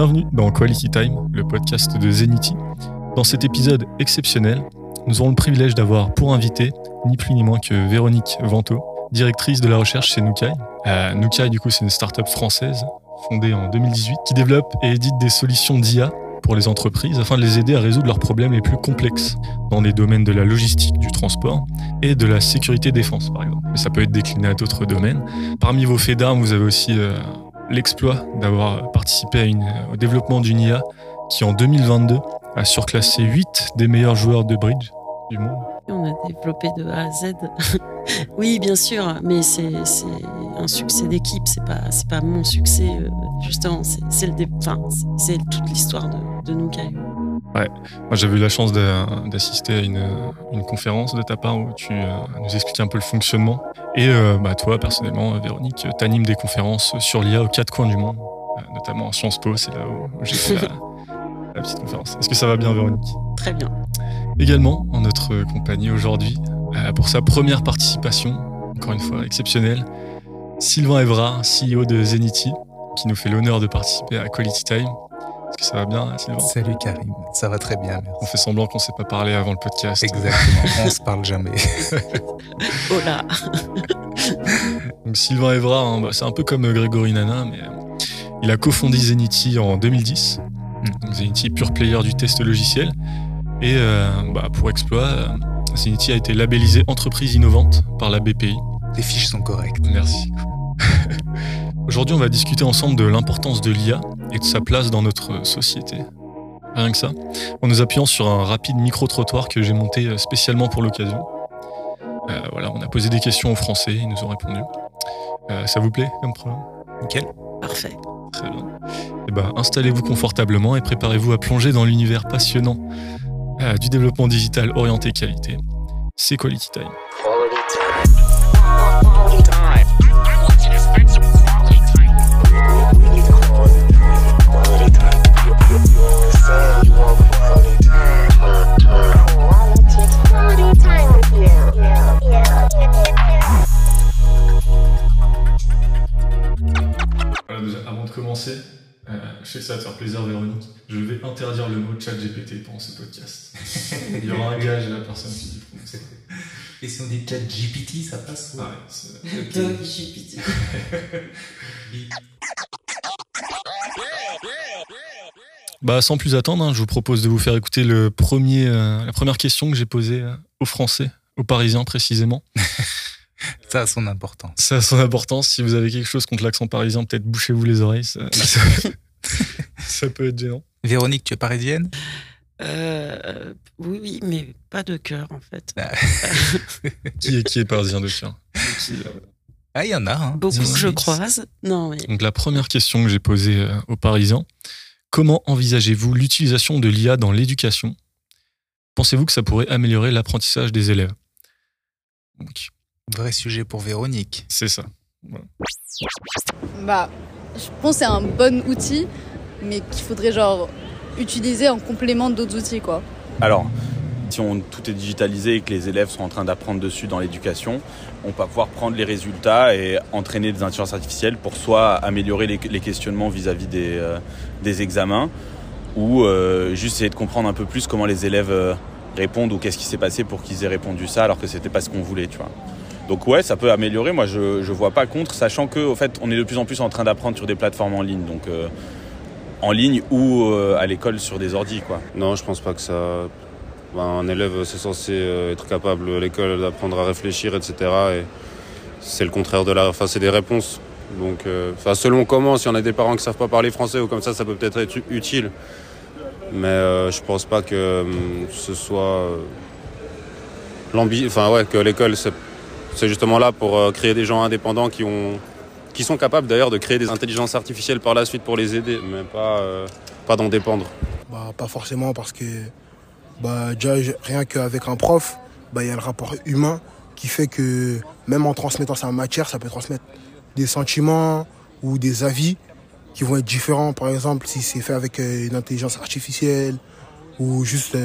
Bienvenue dans Quality Time, le podcast de Zenity. Dans cet épisode exceptionnel, nous aurons le privilège d'avoir pour invité ni plus ni moins que Véronique Vento, directrice de la recherche chez Nukai. Euh, Nukai, du coup, c'est une start-up française fondée en 2018 qui développe et édite des solutions d'IA pour les entreprises afin de les aider à résoudre leurs problèmes les plus complexes dans les domaines de la logistique, du transport et de la sécurité défense, par exemple. Mais ça peut être décliné à d'autres domaines. Parmi vos faits d'armes, vous avez aussi euh, l'exploit d'avoir participé au développement d'une IA qui, en 2022, a surclassé 8 des meilleurs joueurs de bridge du monde. On a développé de A à Z. oui, bien sûr, mais c'est un succès d'équipe, c'est pas, pas mon succès, euh, justement, c'est toute l'histoire de, de Nukai. Ouais, moi j'avais eu la chance d'assister à une, une, conférence de ta part où tu euh, nous expliquais un peu le fonctionnement. Et euh, bah, toi, personnellement, Véronique, tu animes des conférences sur l'IA aux quatre coins du monde, notamment à Sciences Po, c'est là où j'ai fait la, la petite conférence. Est-ce que ça va bien, Véronique? Très bien. Également, en notre compagnie aujourd'hui, euh, pour sa première participation, encore une fois exceptionnelle, Sylvain Evra, CEO de Zenity, qui nous fait l'honneur de participer à Quality Time. Est-ce que ça va bien, Sylvain Salut Karim, ça va très bien, merci. On fait semblant qu'on ne s'est pas parlé avant le podcast. Exactement, on se parle jamais. oh là Donc Sylvain Evra, hein, bah, c'est un peu comme Grégory Nana, mais euh, il a cofondé Zenity en 2010. Mm. Zenity, pure player du test logiciel. Et euh, bah, pour exploit, euh, Zenity a été labellisé entreprise innovante par la BPI. Les fiches sont correctes. Merci. Aujourd'hui, on va discuter ensemble de l'importance de l'IA et de sa place dans notre société. Rien que ça, en nous appuyant sur un rapide micro-trottoir que j'ai monté euh, spécialement pour l'occasion. voilà, on a posé des questions aux Français, ils nous ont répondu. ça vous plaît comme programme? Nickel. Parfait. Très bien. Eh ben, installez-vous confortablement et préparez-vous à plonger dans l'univers passionnant euh, du développement digital orienté qualité. C'est Quality Time. Interdire le mot chat GPT pendant ce podcast. Il y aura un gage à la personne qui dit prononcer. Et si on dit chat GPT, ça passe Ah ouais, GPT. bah, sans plus attendre, hein, je vous propose de vous faire écouter le premier, euh, la première question que j'ai posée euh, aux Français, aux Parisiens précisément. Ça a son importance. Ça a son importance. Si vous avez quelque chose contre l'accent parisien, peut-être bouchez-vous les oreilles. Ça, peut être gênant. Véronique, tu es parisienne? Euh, Oui, oui, mais pas de cœur en fait. Ah. qui, est, qui est parisien de cœur Ah, il y en a. Hein. Beaucoup que je croise. Non, Donc la première question que j'ai posée euh, aux Parisiens, comment envisagez-vous l'utilisation de l'IA dans l'éducation? Pensez-vous que ça pourrait améliorer l'apprentissage des élèves? Vrai sujet pour Véronique. C'est ça. Bah, je pense que c'est un bon outil, mais qu'il faudrait genre utiliser en complément d'autres outils, quoi. Alors, si on, tout est digitalisé et que les élèves sont en train d'apprendre dessus dans l'éducation, on va pouvoir prendre les résultats et entraîner des intelligences artificielles pour soit améliorer les, questionnements vis-à-vis des, euh, des, examens ou euh, juste essayer de comprendre un peu plus comment les élèves euh, répondent ou qu'est-ce qui s'est passé pour qu'ils aient répondu ça alors que c'était pas ce qu'on voulait, tu vois. Donc ouais, ça peut améliorer. Moi, je ne vois pas contre, sachant que au fait, on est de plus en plus en train d'apprendre sur des plateformes en ligne, donc en ligne ou euh, à l'école sur des ordis, quoi. Non, je pense pas que ça. Ben, un élève, c'est censé euh, être capable à l'école d'apprendre à réfléchir, etc. Et c'est le contraire de la. Enfin, c'est des réponses. Donc, enfin, selon comment, si on a des parents qui savent pas parler français ou comme ça, ça peut peut-être être utile. Mais je pense pas que ce soit l'ambi. Enfin ouais, que l'école c'est justement là pour euh, créer des gens indépendants qui, ont, qui sont capables d'ailleurs de créer des intelligences artificielles par la suite pour les aider, mais pas, euh, pas d'en dépendre. Bah, pas forcément parce que bah, déjà, rien qu'avec un prof, bah, il y a le rapport humain qui fait que même en transmettant sa matière, ça peut transmettre des sentiments ou des avis qui vont être différents. Par exemple, si c'est fait avec euh, une intelligence artificielle ou juste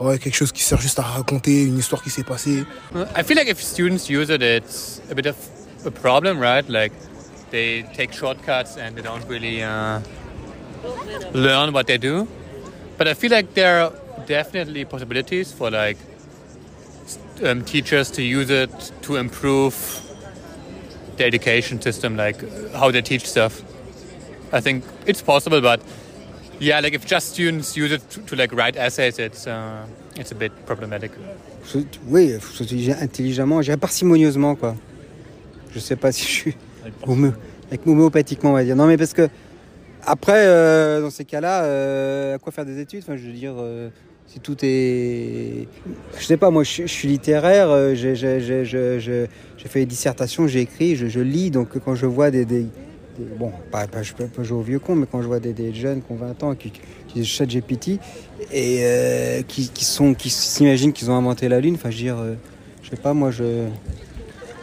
ouais, quelque chose qui sert juste à raconter une histoire qui s'est passée. I feel like if students use it, it's a bit of a problem, right? Like they take shortcuts and they don't really uh, learn what they do. But I feel like there are definitely possibilities for like um, teachers to use it to improve the education system, like how they teach stuff. I think it's possible, but yeah, like if just students use it to, to like write essays, it's uh, it's a bit problematic. Oui, intelligemment, j'ai parcimonieusement quoi. Je sais pas si je suis homéopathiquement on va dire. Non mais parce que après euh, dans ces cas-là, euh, à quoi faire des études? Enfin, je veux dire. Euh, si tout est, je sais pas, moi, je, suis littéraire, j'ai fait des dissertations, j'ai écrit, je, lis, donc quand je vois des, bon, pas, pas, je peux pas jouer au vieux con, mais quand je vois des, jeunes qui ont 20 ans, qui, qui utilisent ChatGPT et qui, qui, sont, qui s'imaginent qu'ils ont inventé la lune, enfin, je veux dire, euh, je sais pas, moi, je,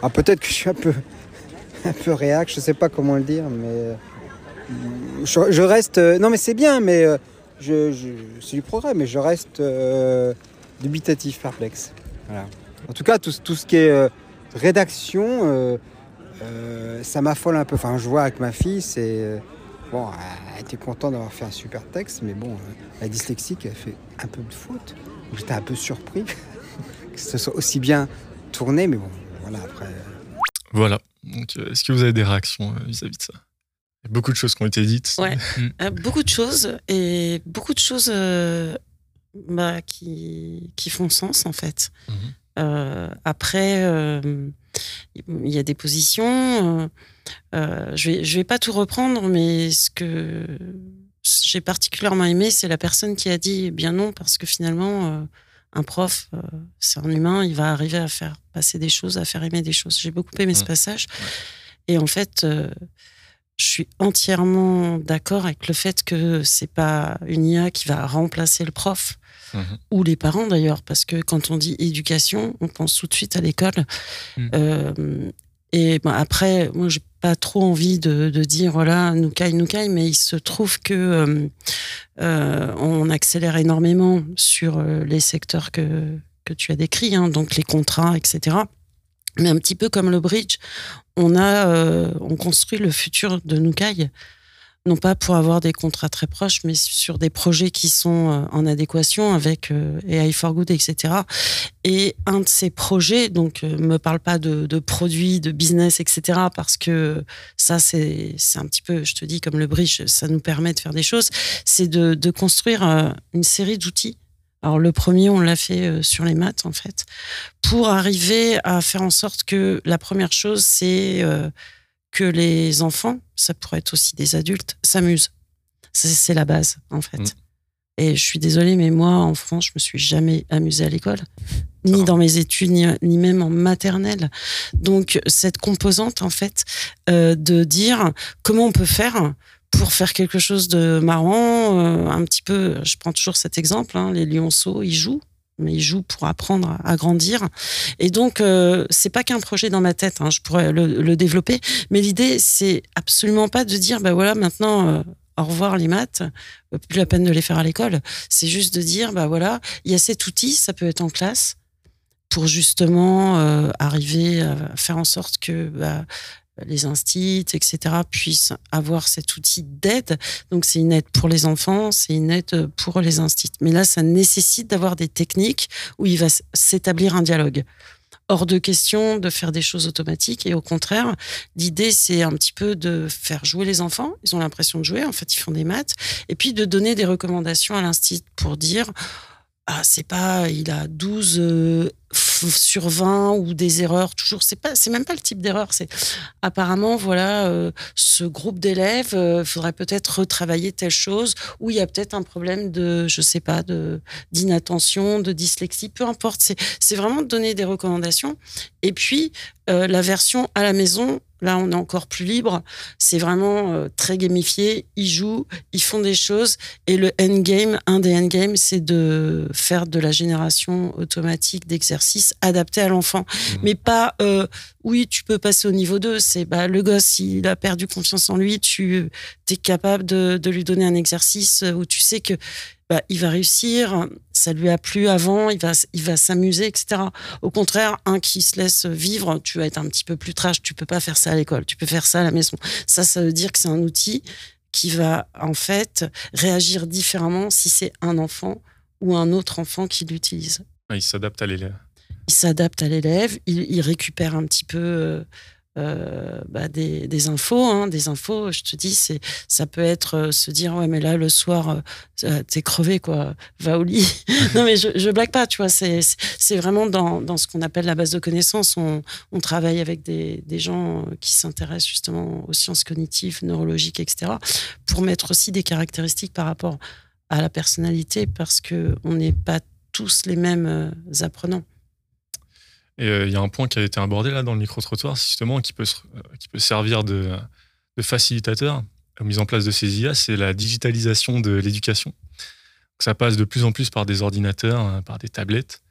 ah, peut-être que je suis un peu, un peu réac, je sais pas comment le dire, mais euh, je, je, reste, euh, non, mais c'est bien, mais je, je c'est du progrès, mais je reste euh, dubitatif, perplexe. Voilà. En tout cas, tout, tout ce qui est euh, rédaction, euh, ça m'affole un peu. Enfin, je vois avec ma fille, c'est. bon, elle était contente d'avoir fait un super texte, mais bon, la dyslexique, elle fait un peu de faute. J'étais un peu surpris que ce soit aussi bien tourné, mais bon, voilà, après. Voilà. Donc, est-ce que vous avez des réactions vis-à-vis -vis de ça? Beaucoup de choses qui ont été dites. Ouais, euh, beaucoup de choses et beaucoup de choses euh, bah, qui, qui font sens en fait. Mhm. Euh, après, il y a des positions. je vais, je vais pas tout reprendre, mais ce que j'ai particulièrement aimé, c'est la personne qui a dit eh bien non, parce que finalement, un prof, c'est un humain, il va arriver à faire passer des choses, à faire aimer des choses. J'ai beaucoup aimé ce passage. Et en fait, je suis entièrement d'accord avec le fait que c'est pas une IA qui va remplacer le prof mmh. ou les parents d'ailleurs, parce que quand on dit éducation, on pense tout de suite à l'école. Mmh. Euh, et ben après, moi, j'ai pas trop envie de, dire voilà, nous caille, nous mais il se trouve que euh, euh, on accélère énormément sur euh, les secteurs que tu as décrits, hein, donc les contrats, etc. Mais un petit peu comme le bridge, on a, on construit le futur de Nukai, non pas pour avoir des contrats très proches, mais sur des projets qui sont euh, en adéquation avec euh, AI for Good, etc. Et un de ces projets, donc, euh, me parle pas de, produits, de business, etc. Parce que ça, c'est, un petit peu, je te dis, comme le bridge, ça nous permet de faire des choses. C'est de, construire une série d'outils alors le premier, on l'a fait sur les maths en fait, pour arriver à faire en sorte que la première chose, c'est que les enfants, ça pourrait être aussi des adultes, s'amusent. C'est la base en fait. Mmh. Et je suis désolée, mais moi, en France, je me suis jamais amusée à l'école, ni oh. dans mes études, ni, ni, même en maternelle. Donc cette composante en fait euh, de dire comment on peut faire pour faire quelque chose de marrant, euh, un petit peu, je prends toujours cet exemple, hein, les lionceaux, ils jouent, mais ils jouent pour apprendre à, grandir. Et donc, euh, c'est pas qu'un projet dans ma tête, hein, je pourrais le, développer, mais l'idée, c'est absolument pas de dire, bah voilà, maintenant, euh, au revoir les maths, plus la peine de les faire à l'école. C'est juste de dire, bah voilà, il y a cet outil, ça peut être en classe, pour justement euh, arriver à faire en sorte que bah, les instits, etc., puissent avoir cet outil d'aide. Donc, c'est une aide pour les enfants, c'est une aide pour les instits. Mais là, ça nécessite d'avoir des techniques où il va s'établir un dialogue. Hors de question de faire des choses automatiques et au contraire, l'idée c'est un petit peu de faire jouer les enfants. Ils ont l'impression de jouer, en fait ils font des maths, et puis de donner des recommandations à l'instit pour dire ah, c'est pas, il a 12 euh, sur 20 ou des erreurs toujours. C'est pas, c'est même pas le type d'erreur. C'est apparemment, voilà, euh, ce groupe d'élèves, euh, faudrait peut-être retravailler telle chose ou il y a peut-être un problème de, je sais pas, de d'inattention, de dyslexie, peu importe. C'est, c'est vraiment de donner des recommandations. Et puis euh, la version à la maison, Là, on est encore plus libre. C'est vraiment euh, très gamifié. Ils jouent, ils font des choses. Et le endgame, un des endgames, c'est de faire de la génération automatique d'exercices adaptés à l'enfant. Mmh. Mais pas, euh, oui, tu peux passer au niveau 2. C'est bah, le gosse, il a perdu confiance en lui. Tu es capable de, lui donner un exercice où tu sais que bah, il va réussir, ça lui a plu avant, il va, il va s'amuser, etc. Au contraire, un qui se laisse vivre, tu vas être un petit peu plus trash, tu peux pas faire ça à l'école, tu peux faire ça à la maison. Ça, ça veut dire que c'est un outil qui va en fait réagir différemment si c'est un enfant ou un autre enfant qui l'utilise. il s'adapte à l'élève. Il s'adapte à l'élève, il, récupère un petit peu euh, euh, bah, des, infos. Hein, des infos, je te dis, c'est ça peut être euh, se dire ouais mais là le soir euh, t'es crevé quoi, va au lit. non mais je, je blague pas, tu vois, c'est c'est vraiment dans, dans ce qu'on appelle la base de connaissances. On, on travaille avec des, des gens qui s'intéressent justement aux sciences cognitives, neurologiques, etc. pour mettre aussi des caractéristiques par rapport à la personnalité parce que on n'est pas tous les mêmes apprenants. Et euh, il y a un point qui a été abordé là dans le micro-trottoir, justement, qui peut, euh, qui peut servir de, de facilitateur à la mise en place de ces IA, c'est la digitalisation de l'éducation. Ça passe de plus en plus par des ordinateurs, hein, par des tablettes.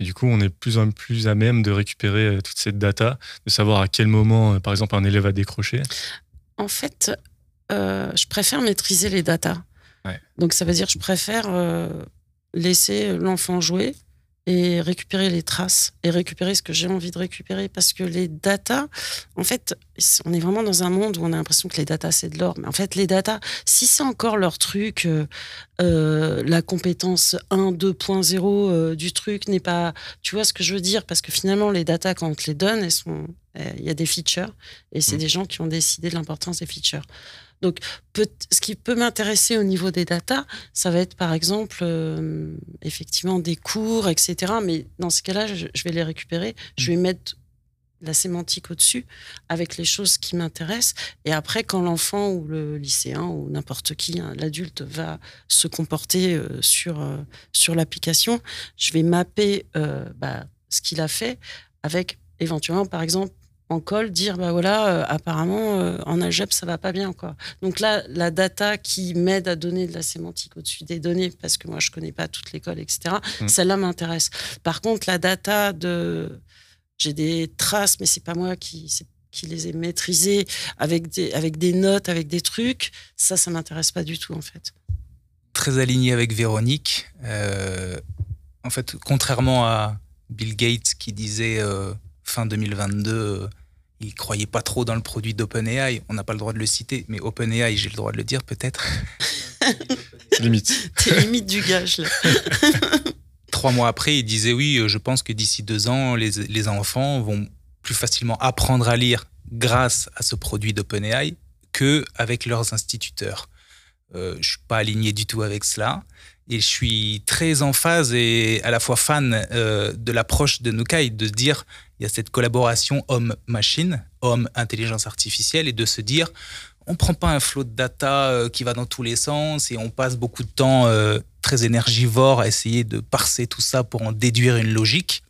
Et du coup, on est plus en plus à même de récupérer euh, toute cette data, de savoir à quel moment, par exemple, un élève a décroché. En fait, je préfère maîtriser les datas. Donc, ça veut dire que je préfère laisser l'enfant jouer et récupérer les traces et récupérer ce que j'ai envie de récupérer. Parce que les datas, en fait, on est vraiment dans un monde où on a l'impression que les datas c'est de l'or, mais en fait les datas, si c'est encore leur truc, euh, euh, la compétence 1, 2.0 euh, du truc n'est pas, tu vois ce que je veux dire? Parce que finalement les datas quand on te les donne, elles sont, il y a des features et c'est mmh. des gens qui ont décidé de l'importance des features. Donc, ce qui peut m'intéresser au niveau des datas, ça va être par exemple, euh, effectivement, des cours, etc. Mais dans ce cas-là, je, vais les récupérer. Je vais mettre la sémantique au-dessus avec les choses qui m'intéressent. Et après, quand l'enfant ou le lycéen ou n'importe qui, hein, l'adulte, va se comporter euh, sur, euh, sur l'application, je vais mapper bah, ce qu'il a fait avec éventuellement, par exemple, en col dire bah voilà euh, apparemment euh, en algèbre ça va pas bien quoi donc là la data qui m'aide à donner de la sémantique au-dessus des données parce que moi je connais pas toute l'école etc mmh. celle-là m'intéresse par contre la data de j'ai des traces mais c'est pas moi qui qui les ai maîtrisées avec des avec des notes avec des trucs ça ça m'intéresse pas du tout en fait très aligné avec Véronique euh, en fait contrairement à Bill Gates qui disait fin 2022 il croyait pas trop dans le produit d'OpenAI. On n'a pas le droit de le citer, mais OpenAI, j'ai le droit de le dire peut-être. limite. C'est limite du gage là. Trois mois après, il disait oui, je pense que d'ici deux ans, les, les, enfants vont plus facilement apprendre à lire grâce à ce produit d'OpenAI que avec leurs instituteurs. Euh, je suis pas aligné du tout avec cela et je suis très en phase et à la fois fan euh, de l'approche de Nukai de dire il y a cette collaboration homme-machine, homme-intelligence artificielle et de se dire on prend pas un flot de data euh, qui va dans tous les sens et on passe beaucoup de temps euh, très énergivore à essayer de parser tout ça pour en déduire une logique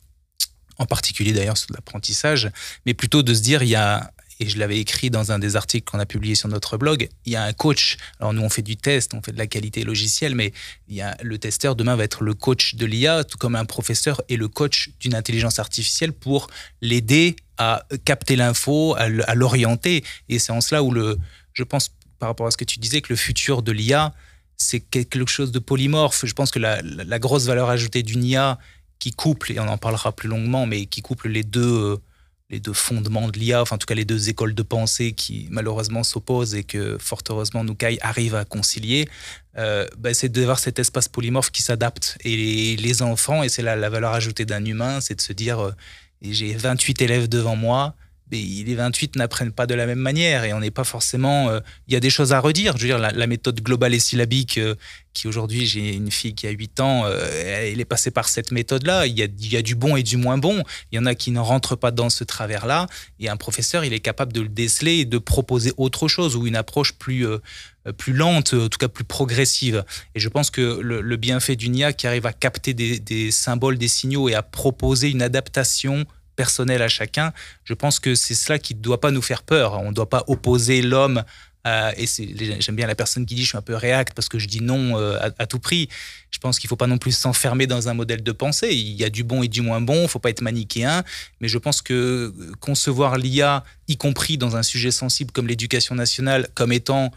en particulier d'ailleurs sur l'apprentissage, mais plutôt de se dire il y a et je l'avais écrit dans un des articles qu'on a publié sur notre blog, il y a un coach. Alors nous, on fait du test, on fait de la qualité logicielle, mais il y a, le testeur demain va être le coach de l'IA, tout comme un professeur est le coach d'une intelligence artificielle pour l'aider à capter l'info, à l'orienter. Et c'est en cela où le, je pense, par rapport à ce que tu disais, que le futur de l'IA, c'est quelque chose de polymorphe. Je pense que la, grosse valeur ajoutée d'une IA qui couple, et on en parlera plus longuement, mais qui couple les deux les deux fondements de l'IA, enfin en tout cas les deux écoles de pensée qui malheureusement s'opposent et que fort heureusement Nukai arrive à concilier, euh, bah, c'est d'avoir cet espace polymorphe qui s'adapte. Et les, enfants, et c'est la, la valeur ajoutée d'un humain, c'est de se dire, euh, j'ai 28 élèves devant moi, les 28 n'apprennent pas de la même manière et on n'est pas forcément. Euh, il y a des choses à redire. Je veux dire, la, méthode globale et syllabique, euh, qui aujourd'hui, j'ai une fille qui a 8 ans, euh, elle est passée par cette méthode-là. Il y, a, du bon et du moins bon. Il y en a qui ne rentrent pas dans ce travers-là. Et un professeur, il est capable de le déceler et de proposer autre chose ou une approche plus. plus lente, en tout cas plus progressive. Et je pense que le, bienfait d'une IA qui arrive à capter des symboles, des signaux et à proposer une adaptation personnel à chacun, je pense que c'est cela qui ne doit pas nous faire peur. On ne doit pas opposer l'homme et j'aime bien la personne qui dit je suis un peu réacte parce que je dis non euh, à, tout prix. Je pense qu'il ne faut pas non plus s'enfermer dans un modèle de pensée. Il y a du bon et du moins bon, il ne faut pas être manichéen. Mais je pense que concevoir l'IA, y compris dans un sujet sensible comme l'éducation nationale, comme étant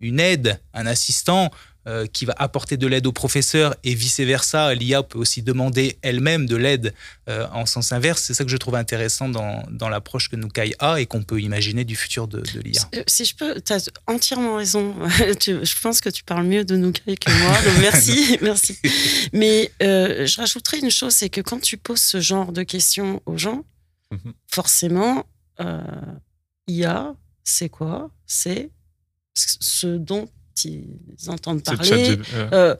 une aide, un assistant, euh, qui va apporter de l'aide au professeur et vice-versa. L'IA peut aussi demander elle-même de l'aide euh, en sens inverse. C'est ça que je trouve intéressant dans, dans l'approche que Nukai a et qu'on peut imaginer du futur de, de l'IA. Euh, Si je peux, tu as entièrement raison. Je pense que tu parles mieux de Nukai que moi, donc merci, merci. Mais euh, je rajouterais une chose, c'est que quand tu poses ce genre de questions aux gens, Mhm. forcément, euh, IA, c'est quoi? C'est ce dont ils entendent parler. euh,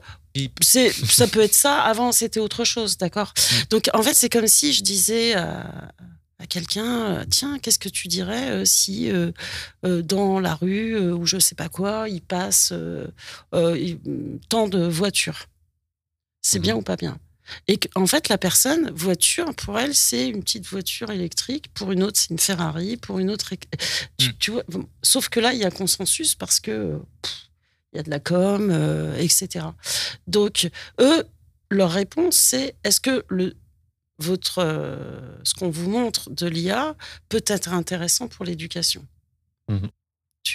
c'est, ça peut être ça. Avant, c'était autre chose, d'accord? Donc, en fait, c'est comme si je disais à, à quelqu'un, tiens, qu'est-ce que tu dirais euh, si euh, euh, dans la rue euh, ou je sais pas quoi, il passe il- tant de voitures. C'est bien ou pas bien? Et en fait, la personne, voiture, pour elle, c'est une petite voiture électrique. Pour une autre, c'est une Ferrari. Pour une autre, tu, tu vois, sauf que là, il y a consensus parce que pff, il y a de la com, euh, etc. Donc, eux, leur réponse, c'est est-ce que le, votre, euh, ce qu'on vous montre de l'IA peut être intéressant pour l'éducation? Mhm.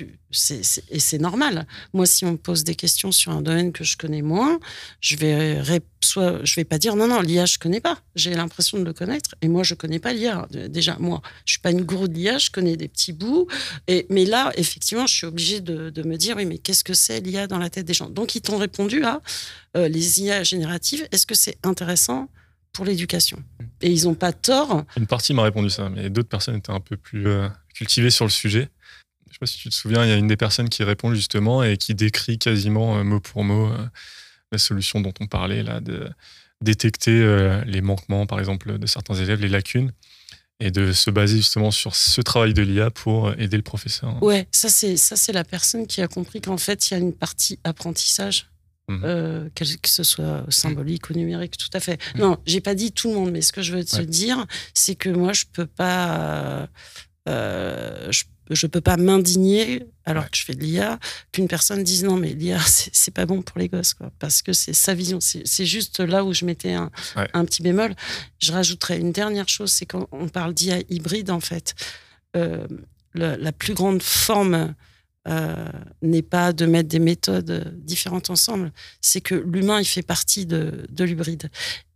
Et c'est normal. Moi, si on me pose des questions sur un domaine que je connais moins, je vais soit je vais pas dire non non l'IA je connais pas. J'ai l'impression de le connaître et moi je connais pas l'IA. De- Déjà moi, je suis pas une gourou de l'IA, je connais des petits bouts. Et mais là effectivement, je suis obligée de, me dire oui mais qu'est-ce que c'est l'IA dans la tête des gens? Donc ils t'ont répondu à euh, les IA génératives. Est-ce que c'est intéressant pour l'éducation? Et ils ont pas tort. Une partie m'a répondu ça, mais d'autres personnes étaient un peu plus euh, cultivées sur le sujet. Je sais pas si tu te souviens, il y a une des personnes qui répond justement et qui décrit quasiment euh, mot pour mot euh, la solution dont on parlait là, de détecter euh, les manquements, par exemple, de certains élèves, les lacunes, et de se baser justement sur ce travail de l'IA pour aider le professeur. Ouais, ça c'est ça c'est la personne qui a compris qu'en fait il y a une partie apprentissage. Euh, quel que ce soit symbolique ou numérique, tout à fait. Non, j'ai pas dit tout le monde, mais ce que je veux te Ouais. dire, c'est que moi, je peux pas, euh, je, je peux pas m'indigner alors que je fais de l'IA qu'une personne dise non, mais l'IA c'est pas bon pour les gosses, quoi, parce que c'est sa vision. C'est juste là où je mettais un, Ouais. un petit bémol. Je rajouterais une dernière chose, c'est quand on parle d'IA hybride, en fait, euh, le- la plus grande forme n'est pas de mettre des méthodes euh, différentes ensemble, c'est que l'humain, il fait partie de, de l'hybride.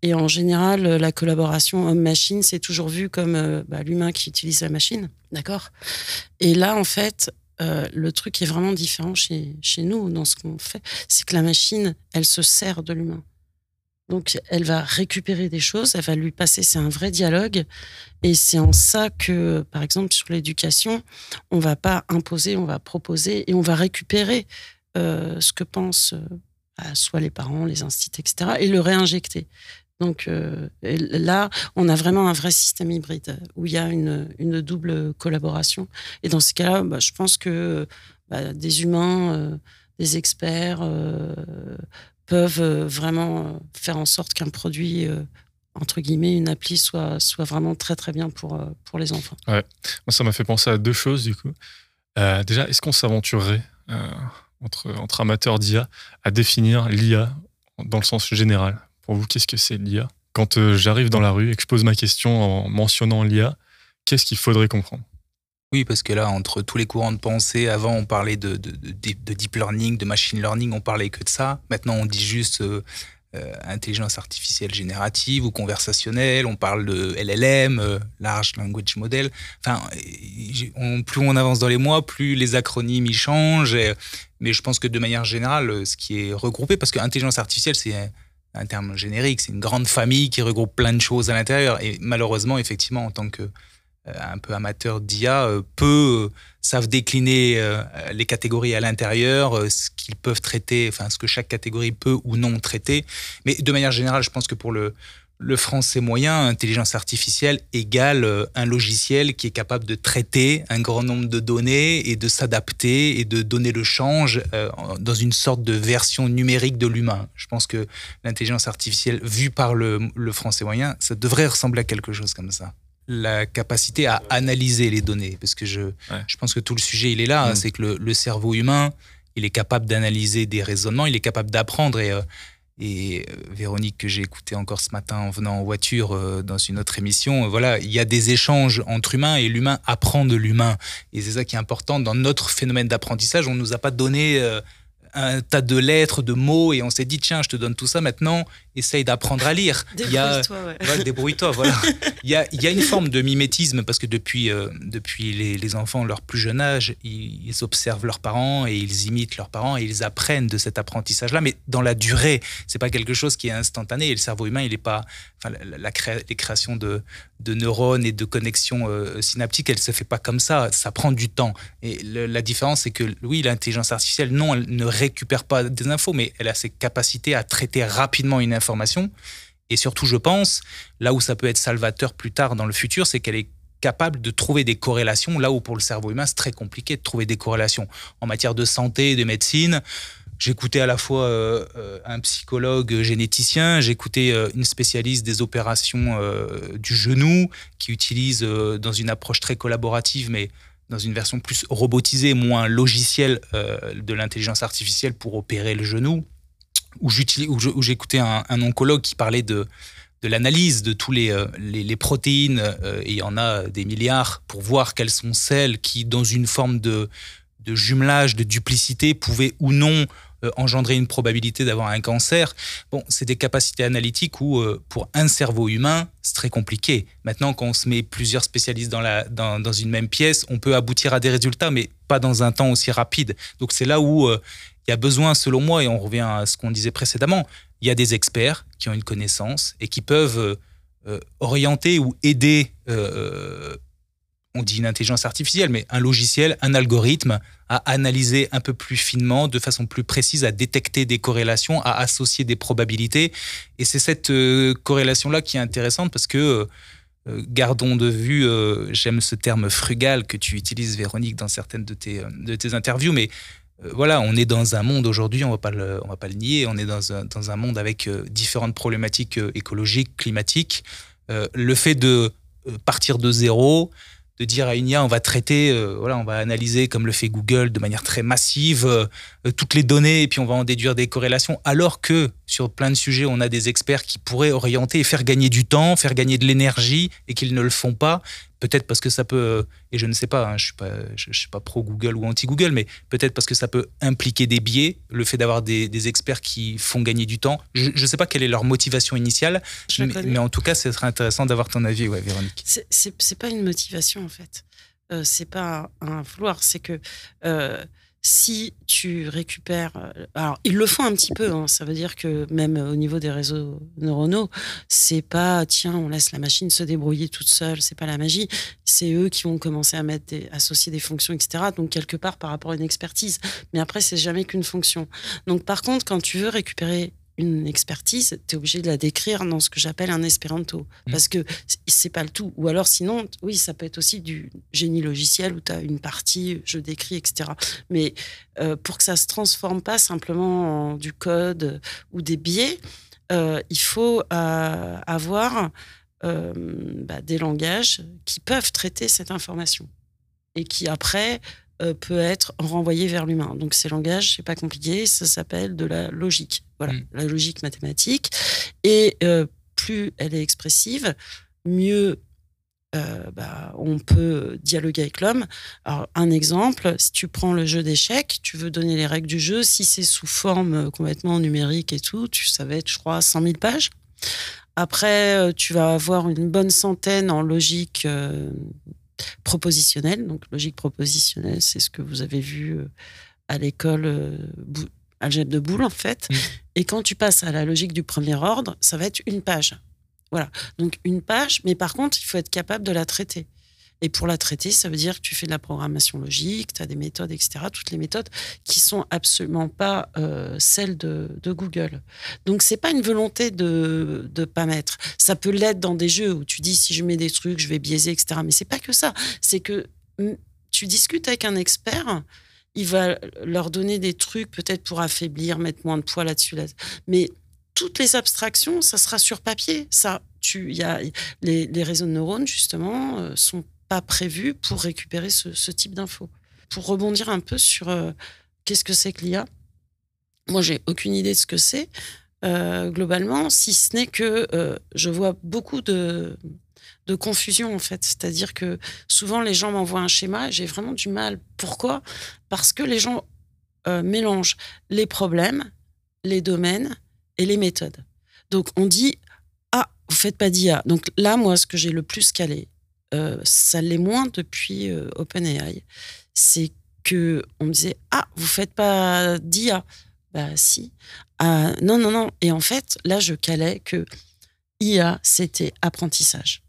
Et en général, euh, la collaboration homme-machine, c'est toujours vu comme euh, bah, l'humain qui utilise la machine, d'accord Et là, en fait, euh, le truc est vraiment différent chez, chez nous, dans ce qu'on fait, c'est que la machine, elle se sert de l'humain. Donc, elle va récupérer des choses, elle va lui passer, c'est un vrai dialogue. Et c'est en ça que, par exemple, sur l'éducation, on va pas imposer, on va proposer et on va récupérer euh, ce que pensent euh, bah, soit les parents, les instituts, etc., et le réinjecter. Donc euh, là, on a vraiment un vrai système hybride où il y a une, double collaboration. Et dans ces cas-là, bah, je pense que bah, des humains, des experts peuvent euh, vraiment euh, faire en sorte qu'un produit, euh, entre guillemets, une appli, soit, soit vraiment très très bien pour, pour les enfants. Moi, ça m'a fait penser à deux choses, du coup. Déjà, est-ce qu'on s'aventurerait entre, amateurs d'IA à définir l'IA dans le sens général? Pour vous, qu'est-ce que c'est l'IA Quand j'arrive dans la rue et que je pose ma question en mentionnant l'IA, qu'est-ce qu'il faudrait comprendre? Parce que là, entre tous les courants de pensée, avant on parlait de, de, de, de deep learning, de machine learning, on parlait que de ça. Maintenant, on dit juste euh, euh, intelligence artificielle générative ou conversationnelle. On parle de LLM, euh, large language model. Enfin, plus on avance dans les mois, plus les acronymes y changent. Mais je pense que de manière générale, ce qui est regroupé, parce que intelligence artificielle, c'est un- terme générique, c'est une grande famille qui regroupe plein de choses à l'intérieur. Et malheureusement, effectivement, en tant que un peu amateur d'IA, euh, peu euh, savent décliner euh, les catégories à l'intérieur, euh, ce qu'ils peuvent traiter, enfin ce que chaque catégorie peut ou non traiter. Mais de manière générale, je pense que pour le, français moyen, intelligence artificielle égale euh, un logiciel qui est capable de traiter un grand nombre de données et de s'adapter et de donner le change euh, dans une sorte de version numérique de l'humain. Je pense que l'intelligence artificielle, vue par le français moyen, ça devrait ressembler à quelque chose comme ça la capacité à analyser les données. Parce que je, Ouais. je pense que tout le sujet, il est là. hein, Mm. C'est que le, le cerveau humain, il est capable d'analyser des raisonnements, il est capable d'apprendre. Et, euh, et euh, Véronique, que j'ai écouté encore ce matin en venant en voiture euh, dans une autre émission, voilà, il y a des échanges entre humains et l'humain apprend de l'humain. Et c'est ça qui est important. Dans notre phénomène d'apprentissage, on ne nous a pas donné... un tas de lettres, de mots, et on s'est dit, tiens, je te donne tout ça maintenant, essaye d'apprendre à lire. Débrouille-toi, ouais. débrouille-toi, voilà. il, y a, il y a une forme de mimétisme, parce que depuis, euh, depuis les, les, enfants, leur plus jeune âge, ils, observent leurs parents, et ils imitent leurs parents, et ils apprennent de cet apprentissage-là, mais dans la durée, c'est pas quelque chose qui est instantané, et le cerveau humain, il est pas... Enfin, la, la les créations de, de neurones et de connexions euh, synaptiques, elle se fait pas comme ça, ça prend du temps. Et la différence, c'est que oui, l'intelligence artificielle, non, elle ne récupère pas des infos, mais elle a ses capacités à traiter rapidement une information. Et surtout, je pense, là où ça peut être salvateur plus tard dans le futur, c'est qu'elle est capable de trouver des corrélations, là où pour le cerveau humain, c'est très compliqué de trouver des corrélations. En matière de santé, de médecine, J'écoutais à la fois euh, euh, un psychologue généticien, j'écoutais euh, une spécialiste des opérations du genou qui utilise dans une approche très collaborative, mais dans une version plus robotisée, moins logicielle de l'intelligence artificielle pour opérer le genou. Où j'écoutais un, un, oncologue qui parlait de, de l'analyse de tous les, les, les protéines, et il y en a des milliards, pour voir quelles sont celles qui, dans une forme de, de jumelage, de duplicité, pouvaient ou non euh, engendrer une probabilité d'avoir un cancer. Bon, c'est des capacités analytiques où, euh, pour un cerveau humain, c'est très compliqué. Maintenant, quand on se met plusieurs spécialistes dans, la, dans, une même pièce, on peut aboutir à des résultats, mais pas dans un temps aussi rapide. Donc c'est là où euh, il y a besoin, selon moi, et on revient à ce qu'on disait précédemment, il y a des experts qui ont une connaissance et qui peuvent orienter ou aider on dit une intelligence artificielle, mais un logiciel, un algorithme à analyser un peu plus finement, de façon plus précise, à détecter des corrélations, à associer des probabilités. Et c'est cette euh, corrélation-là qui est intéressante parce que, euh, euh, gardons de vue, j'aime ce terme frugal que tu utilises, Véronique, dans certaines de tes, de tes interviews, mais voilà, on est dans un monde aujourd'hui, on ne va pas le nier, on est dans un, dans un monde avec différentes problématiques écologiques, climatiques. le fait de partir de zéro, de dire à une IA, on va traiter, euh, voilà, on va analyser comme le fait Google de manière très massive euh, toutes les données et puis on va en déduire des corrélations, alors que sur plein de sujets, on a des experts qui pourraient orienter et faire gagner du temps, faire gagner de l'énergie et qu'ils ne le font pas. Peut-être parce que ça peut, euh, et je ne sais pas, hein, je ne suis, suis, pas pro Google ou anti Google, mais peut-être parce que ça peut impliquer des biais, le fait d'avoir des, experts qui font gagner du temps. Je ne sais pas quelle est leur motivation initiale, mais, en tout cas, ce serait intéressant d'avoir ton avis, ouais, Véronique. C'est pas une motivation en fait. Euh, c'est pas un, vouloir, c'est que euh, si tu récupères. Euh, alors, ils le font un petit peu, hein, ça veut dire que même au niveau des réseaux neuronaux, c'est pas tiens, on laisse la machine se débrouiller toute seule, c'est pas la magie. C'est eux qui vont commencer à mettre associer des fonctions, etc. Donc, quelque part par rapport à une expertise. Mais après, c'est jamais qu'une fonction. Donc, par contre, quand tu veux récupérer une expertise, tu es obligé de la décrire dans ce que j'appelle un espéranto. Mmh. Parce que c'est pas le tout. Ou alors, sinon, oui, ça peut être aussi du génie logiciel où tu as une partie, je décris, etc. Mais euh, pour que ça se transforme pas simplement en du code ou des biais, euh, il faut euh, avoir bah, des langages qui peuvent traiter cette information et qui après peut être renvoyé vers l'humain. Donc ces langages, c'est pas compliqué, ça s'appelle de la logique. Voilà, mm. la logique mathématique. Et euh, plus elle est expressive, mieux euh, bah, on peut dialoguer avec l'homme. Alors, un exemple, si tu prends le jeu d'échecs, tu veux donner les règles du jeu, si c'est sous forme complètement numérique et tout, tu, ça va être, je crois, 100 000 pages. Après, tu vas avoir une bonne centaine en logique propositionnelle. Donc, logique propositionnelle, c'est ce que vous avez vu euh, à l'école euh, algèbre de boule, en fait. Mm. Et quand tu passes à la logique du premier ordre, ça va être une page. Voilà. Donc, une page, mais par contre, il faut être capable de la traiter. Et pour la traiter, ça veut dire que tu fais de la programmation logique, tu as des méthodes, etc. Toutes les méthodes qui sont absolument pas euh, celles de, Google. Donc, c'est pas une volonté de ne pas mettre. Ça peut l'être dans des jeux où tu dis si je mets des trucs, je vais biaiser, etc. Mais c'est pas que ça. C'est que mm, tu discutes avec un expert, il va leur donner des trucs peut-être pour affaiblir, mettre moins de poids là-dessus. Là. Mais toutes les abstractions, ça sera sur papier. Ça, tu, y a, les, les réseaux de neurones, justement, euh, sont pas prévu pour récupérer ce, type d'infos. Pour rebondir un peu sur euh, qu'est-ce que c'est que l'IA, moi j'ai aucune idée de ce que c'est euh, globalement, si ce n'est que euh, je vois beaucoup de, de confusion en fait. C'est-à-dire que souvent les gens m'envoient un schéma, j'ai vraiment du mal. Pourquoi? Parce que les gens euh, mélange les problèmes, les domaines et les méthodes. Donc on dit ah vous faites pas d'IA. Donc là moi ce que j'ai le plus calé, euh, ça l'est moins depuis euh, OpenAI, c'est que on me disait ah vous faites pas d'IA. Bah si. Ah, non non non. Et en fait là je calais que IA c'était apprentissage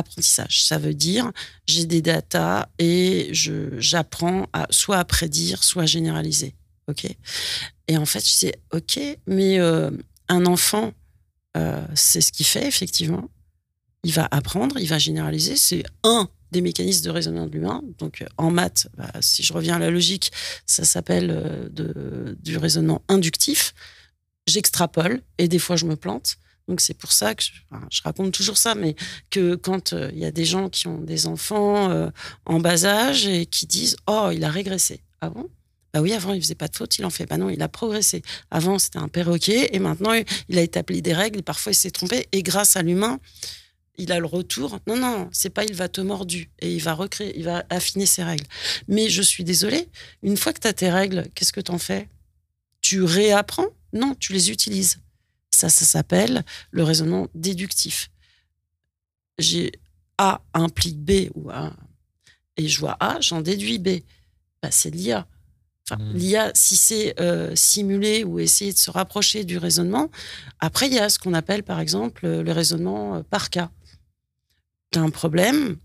apprentissage. Ça veut dire j'ai des datas et j'apprends à soit à prédire, soit à généraliser. Ok? Et en fait, je disais ok, mais euh, un enfant, euh, c'est ce qu'il fait effectivement. Il va apprendre, il va généraliser. C'est un des mécanismes de raisonnement de l'humain. Donc en maths, bah, si je reviens à la logique, ça s'appelle euh, du raisonnement inductif. J'extrapole et des fois je me plante. Donc c'est pour ça que je, raconte toujours ça, mais que quand euh, il y a des gens qui ont des enfants euh, en bas âge et qui disent oh il a régressé, ah bon bah oui, avant, il faisait pas de faute, il en fait. Bah non, il a progressé. Avant, c'était un perroquet et maintenant, il a établi des règles. Et parfois, il s'est trompé. Et grâce à l'humain, il a le retour. Non, non, c'est pas il va te mordu et il va recréer, il va affiner ses règles. Mais je suis désolée, une fois que tu as tes règles, qu'est-ce que tu en fais? Tu réapprends? Non, tu les utilises. Ça, ça s'appelle le raisonnement déductif. J'ai A implique B ou A, et je vois A, j'en déduis B. Bah, c'est l'IA. Enfin, mmh. L'IA, si c'est euh, simuler ou essayer de se rapprocher du raisonnement, après, il y a ce qu'on appelle, par exemple, le raisonnement euh, par cas. Tu as un problème,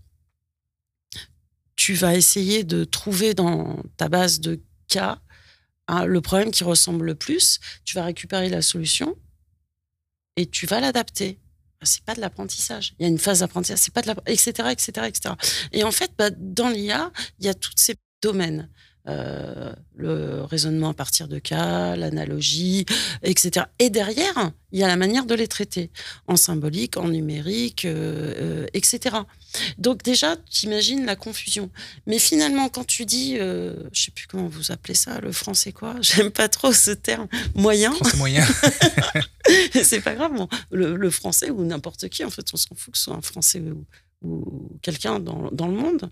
tu vas essayer de trouver dans ta base de cas hein, le problème qui ressemble le plus, tu vas récupérer la solution, et tu vas l'adapter. C'est pas de l'apprentissage. Il y a une phase d'apprentissage, c'est pas de etc., etc., etc. Et en fait, bah, dans l'IA, il y a tous ces domaines. Euh, le raisonnement à partir de cas, l'analogie, etc. Et derrière, il y a la manière de les traiter, en symbolique, en numérique, euh, euh, etc. Donc déjà, tu imagines la confusion. Mais finalement, quand tu dis, je sais plus comment vous appelez ça, le français quoi, j'aime pas trop ce terme, moyen. Français moyen. c'est pas grave, le, français ou n'importe qui, en fait, on s'en fout que ce soit un français ou, quelqu'un dans, dans, le monde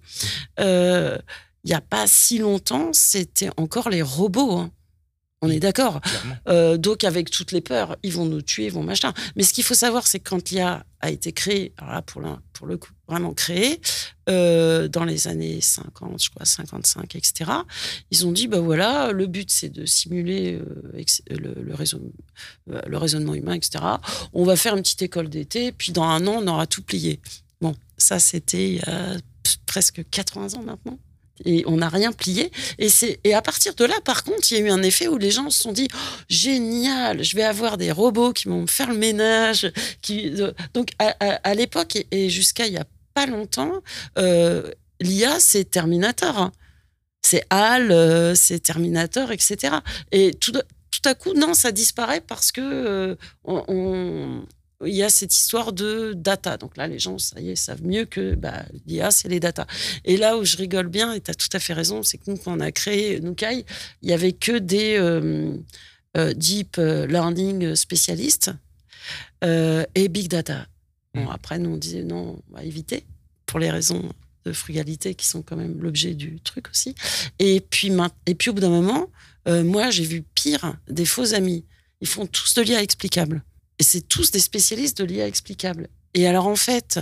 il n'y a pas si longtemps, c'était encore les robots. Hein. On est d'accord. Euh, donc, avec toutes les peurs, ils vont nous tuer, ils vont machin. Mais ce qu'il faut savoir, c'est que quand l'IA a été créé, alors là, pour, pour le coup, vraiment créé, euh, dans les années 50, je crois, 55, etc., ils ont dit, bah voilà, le but, c'est de simuler euh, le, le, le raisonnement humain, etc. On va faire une petite école d'été, puis dans un an, on aura tout plié. Bon, ça, c'était il y a presque 80 ans maintenant et on n'a rien plié. Et, et à partir de là, par contre, il y a eu un effet où les gens se sont dit oh, génial, je vais avoir des robots qui vont me faire le ménage. Qui... Euh, donc, à, l'époque et, jusqu'à il n'y a pas longtemps, euh, l'IA, c'est Terminator. Hein. C'est HAL, euh, c'est Terminator, etc. Et tout, tout à coup, non, ça disparaît parce que il y a cette histoire de data. Donc là, les gens, ça y est, savent mieux que bah, l'IA, c'est les data. Et là où je rigole bien, et tu as tout à fait raison, c'est que nous, quand on a créé Nukai, il y avait que des euh, euh, deep learning spécialistes euh, et big data. Bon, mmh. après, nous, on disait non, on va éviter pour les raisons de frugalité qui sont quand même l'objet du truc aussi. Et puis, et puis au bout d'un moment, moi, j'ai vu pire des faux amis. Ils font tous de l'IA explicable. C'est tous des spécialistes de l'IA explicable. Et alors, en fait,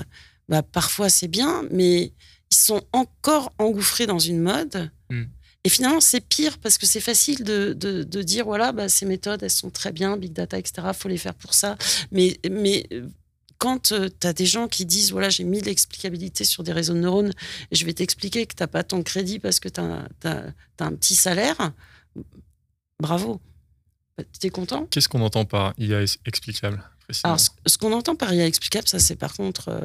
bah, parfois c'est bien, mais ils sont encore engouffrés dans une mode. Hmm. Et finalement, c'est pire parce que c'est facile de, de, dire voilà, bah, ces méthodes, elles sont très bien, big data, etc., faut les faire pour ça. Mais, mais quand euh, tu as des gens qui disent voilà, j'ai mis l'explicabilité sur des réseaux de neurones et je vais t'expliquer que tu n'as pas ton crédit parce que tu as, as, un petit salaire, bravo. Tu es content? Qu'est-ce qu'on entend par IA explicable alors, ce, qu'on entend par IA explicable, ça c'est par contre euh,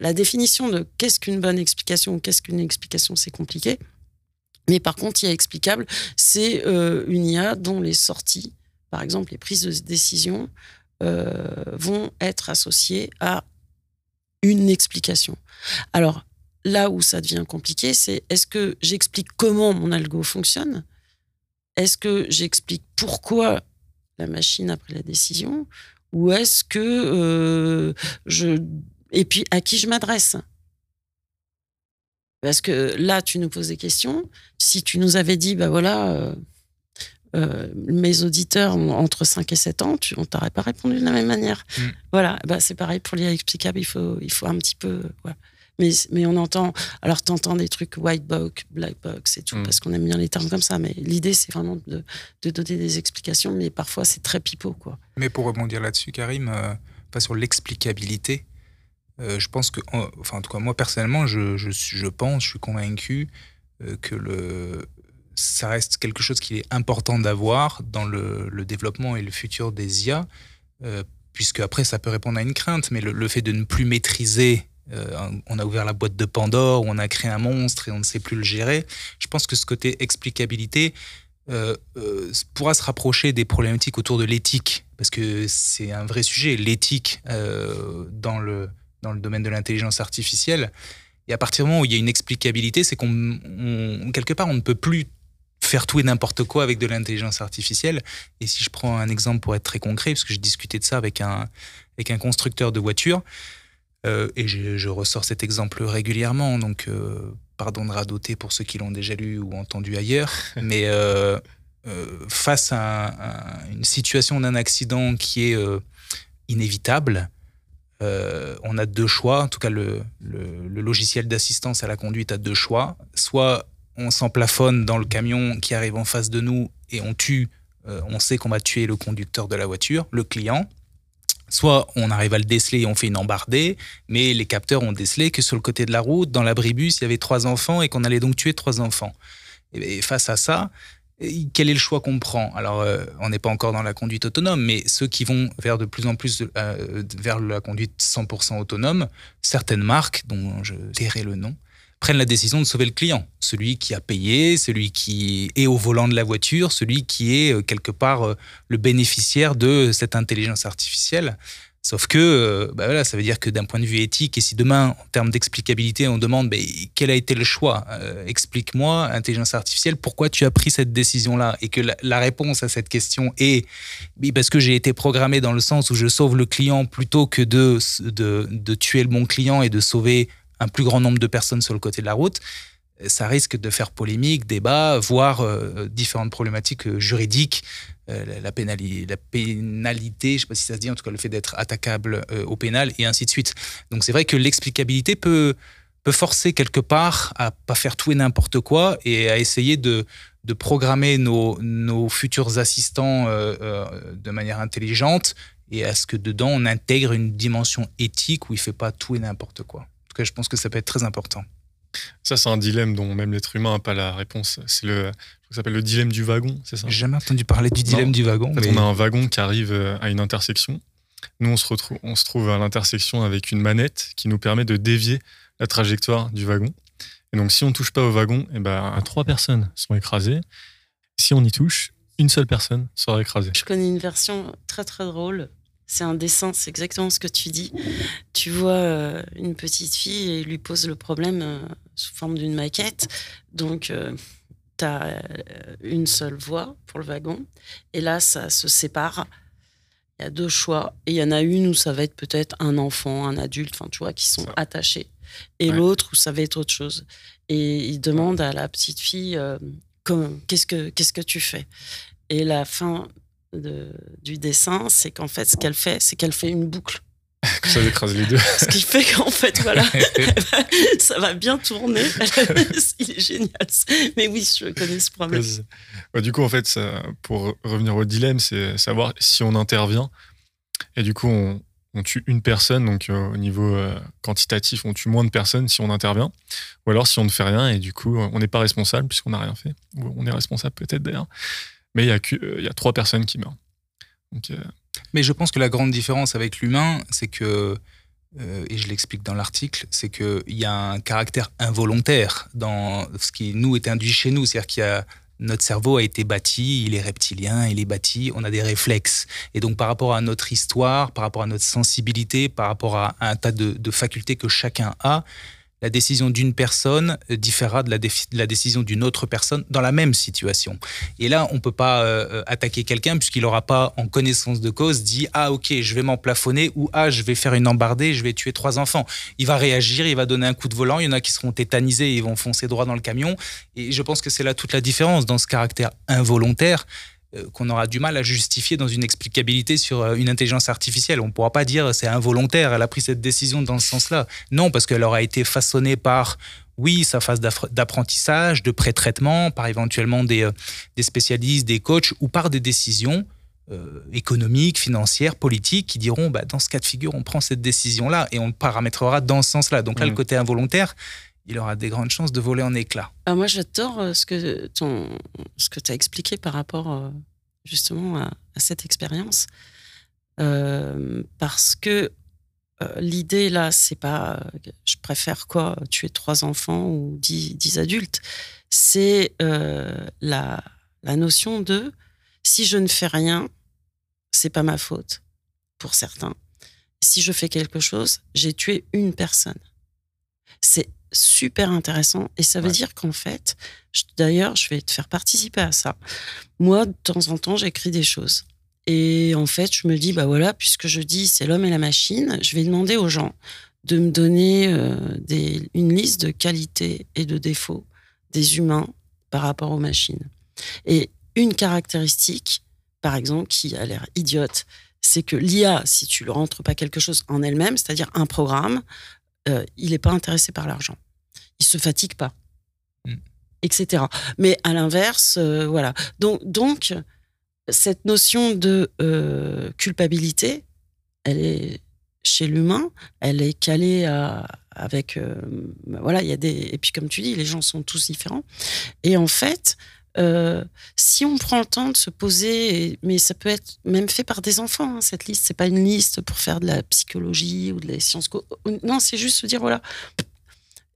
la définition de qu'est-ce qu'une bonne explication ou qu'est-ce qu'une explication, c'est compliqué. Mais par contre, IA explicable, c'est euh, une IA dont les sorties, par exemple les prises de décision, euh, vont être associées à une explication. Alors là où ça devient compliqué, c'est est-ce que j'explique comment mon algo fonctionne? Est-ce que j'explique pourquoi la machine a pris la décision ou est-ce que euh, je et puis à qui je m'adresse? Parce que là, tu nous poses des questions. Si tu nous avais dit, bah voilà, euh, euh, mes auditeurs ont entre 5 et 7 ans, tu, on t'aurait pas répondu de la même manière. Mm. Voilà, bah, c'est pareil pour l'irrexplicable, il faut, il faut un petit peu. Voilà. Mais, mais on entend, alors tu entends des trucs white box, black box et tout, Mm. parce qu'on aime bien les termes comme ça. Mais l'idée, c'est vraiment de, de donner des explications, mais parfois c'est très pipeau, quoi. Mais pour rebondir là-dessus, Karim, euh, pas sur l'explicabilité, euh, je pense que, en- enfin, en tout cas, moi personnellement, je, je, je pense, je suis convaincu euh, que le, ça reste quelque chose qui est important d'avoir dans le, le développement et le futur des IA, euh, puisque après, ça peut répondre à une crainte, mais le, le fait de ne plus maîtriser. Euh, on a ouvert la boîte de Pandore, on a créé un monstre et on ne sait plus le gérer. Je pense que ce côté explicabilité, euh, euh, pourra se rapprocher des problématiques autour de l'éthique, parce que c'est un vrai sujet, l'éthique dans, le, dans le domaine de l'intelligence artificielle. Et à partir du moment où il y a une explicabilité, c'est qu'on, on- quelque part, on ne peut plus faire tout et n'importe quoi avec de l'intelligence artificielle. Et si je prends un exemple pour être très concret, parce que j'ai discuté de ça avec un, avec un constructeur de voitures, euh, et je, je ressors cet exemple régulièrement, donc euh, pardon de radoter pour ceux qui l'ont déjà lu ou entendu ailleurs, mais euh, face à, un- à une situation d'un accident qui est inévitable, on a deux choix. En tout cas, le, le- le logiciel d'assistance à la conduite a deux choix. Soit on s'emplafonne dans le camion qui arrive en face de nous et on tue, on sait qu'on va tuer le conducteur de la voiture, le client. Soit on arrive à le déceler et on fait une embardée, mais les capteurs ont décelé que sur le côté de la route, dans l'abribus, il y avait trois enfants et qu'on allait donc tuer trois enfants. Et face à ça, quel est le choix qu'on prend? Alors, euh, on n'est pas encore dans la conduite autonome, mais ceux qui vont vers de plus en plus euh, vers la conduite 100% autonome, certaines marques, dont je tairai le nom, prennent la décision de sauver le client, celui qui a payé, celui qui est au volant de la voiture, celui qui est euh, quelque part euh, le bénéficiaire de cette intelligence artificielle. Sauf que, euh, bah voilà, ça veut dire que d'un point de vue éthique, et si demain, en termes d'explicabilité, on demande quel a été le choix Explique-moi, intelligence artificielle, pourquoi tu as pris cette décision-là? Et que la, réponse à cette question est parce que j'ai été programmé dans le sens où je sauve le client plutôt que de, de, de tuer mon client et de sauver un plus grand nombre de personnes sur le côté de la route, ça risque de faire polémique, débat, voire euh, différentes problématiques euh, juridiques, euh, la, la, pénali la pénalité, je ne sais pas si ça se dit, en tout cas le fait d'être attaquable euh, au pénal, et ainsi de suite. Donc c'est vrai que l'explicabilité peut, forcer quelque part à pas faire tout et n'importe quoi et à essayer de, programmer nos, futurs assistants euh, euh, de manière intelligente et à ce que dedans on intègre une dimension éthique où il ne fait pas tout et n'importe quoi. Tout cas, je pense que ça peut être très important. Ça, c'est un dilemme dont même l'être humain n'a pas la réponse. C'est le, ça s'appelle le dilemme du wagon, c'est ça? J'ai jamais entendu parler du dilemme non. du wagon. En fait, mais... On a un wagon qui arrive euh, à une intersection. Nous, on se, retrouve, on se trouve à l'intersection avec une manette qui nous permet de dévier la trajectoire du wagon. Et donc, si on ne touche pas au wagon, eh ben, trois personnes sont écrasées. Si on y touche, une seule personne sera écrasée. Je connais une version très très drôle c'est un dessin, c'est exactement ce que tu dis. Tu vois euh, une petite fille et lui pose le problème euh, sous forme d'une maquette. Donc, euh, tu as une seule voie pour le wagon. Et là, ça se sépare. Il y a deux choix. Et il y en a une où ça va être peut-être un enfant, un adulte, enfin, tu vois, qui sont ça. attachés. Et ouais. l'autre où ça va être autre chose. Et il demande à la petite fille euh, qu'est-ce que qu'est-ce que tu fais? Et la fin de, du dessin, c'est qu'en fait, ce qu'elle fait, c'est qu'elle fait une boucle. Ça écrase les deux. ce qui fait qu'en fait, voilà, ça va bien tourner. Il est génial. Mais oui, je connais ce problème. Ouais, du coup, en fait, ça, pour revenir au dilemme, c'est savoir si on intervient. Et du coup, on, on tue une personne, donc euh, au niveau euh, quantitatif, on tue moins de personnes si on intervient. Ou alors si on ne fait rien et du coup, on n'est pas responsable puisqu'on n'a rien fait. Ou on est responsable peut-être d'ailleurs mais il y, a euh, trois personnes qui meurent. Euh... Mais je pense que la grande différence avec l'humain, c'est que, euh, et je l'explique dans l'article, c'est qu'il y a un caractère involontaire dans ce qui nous est induit chez nous. C'est-à-dire qu'il y a notre cerveau a été bâti, il est reptilien, il est bâti, on a des réflexes. Et donc par rapport à notre histoire, par rapport à notre sensibilité, par rapport à un tas de facultés que chacun a, la décision d'une personne euh, différera de la, décision d'une autre personne dans la même situation. Et là, on ne peut pas euh, euh, attaquer quelqu'un puisqu'il n'aura pas, en connaissance de cause, dit Ah, ok, je vais m'emplafonner ou Ah, je vais faire une embardée, je vais tuer trois enfants. Il va réagir, il va donner un coup de volant. Il y en a qui seront tétanisés et ils vont foncer droit dans le camion. Et je pense que c'est là toute la différence dans ce caractère involontaire qu'on aura du mal à justifier dans une explicabilité sur euh, une intelligence artificielle. On ne pourra pas dire c'est involontaire, elle a pris cette décision dans ce sens-là. Non, parce qu'elle aura été façonnée par, oui, sa phase d'apprentissage, de pré-traitement, par éventuellement des, euh, des, spécialistes, des coachs, ou par des décisions économiques, financières, politiques, qui diront, bah, dans ce cas de figure, on prend cette décision-là et on le paramétrera dans ce sens-là. Donc là, le mmh. côté involontaire, il aura des grandes chances de voler en éclats. Ah, moi, j'adore euh, ce que tu as expliqué par rapport euh, justement à, cette expérience. Euh, parce que l'idée là, c'est pas je préfère quoi, tuer trois enfants ou dix, adultes. C'est la, la notion de si je ne fais rien, c'est pas ma faute pour certains. Si je fais quelque chose, j'ai tué une personne. C'est super intéressant. Et ça veut dire qu'en fait, d'ailleurs, je vais te faire participer à ça. Moi, de temps en temps, j'écris des choses. Et en fait, je me dis, bah voilà, puisque je dis c'est l'homme et la machine, je vais demander aux gens de me donner euh, des, une liste de qualités et de défauts des humains par rapport aux machines. Et une caractéristique, par exemple, qui a l'air idiote, c'est que l'IA, si tu ne rentres pas quelque chose en elle-même, c'est-à-dire un programme, euh, il n'est pas intéressé par l'argent. Il se fatigue pas, mm. etc. Mais à l'inverse, euh, voilà. Donc, donc, cette notion de euh, culpabilité, elle est chez l'humain, elle est calée avec, voilà, il y a des, et puis comme tu dis, les gens sont tous différents. Et en fait, euh, si on prend le temps de se poser, mais ça peut être même fait par des enfants, hein, cette liste, c'est pas une liste pour faire de la psychologie ou de la sciences. Non, c'est juste se dire voilà.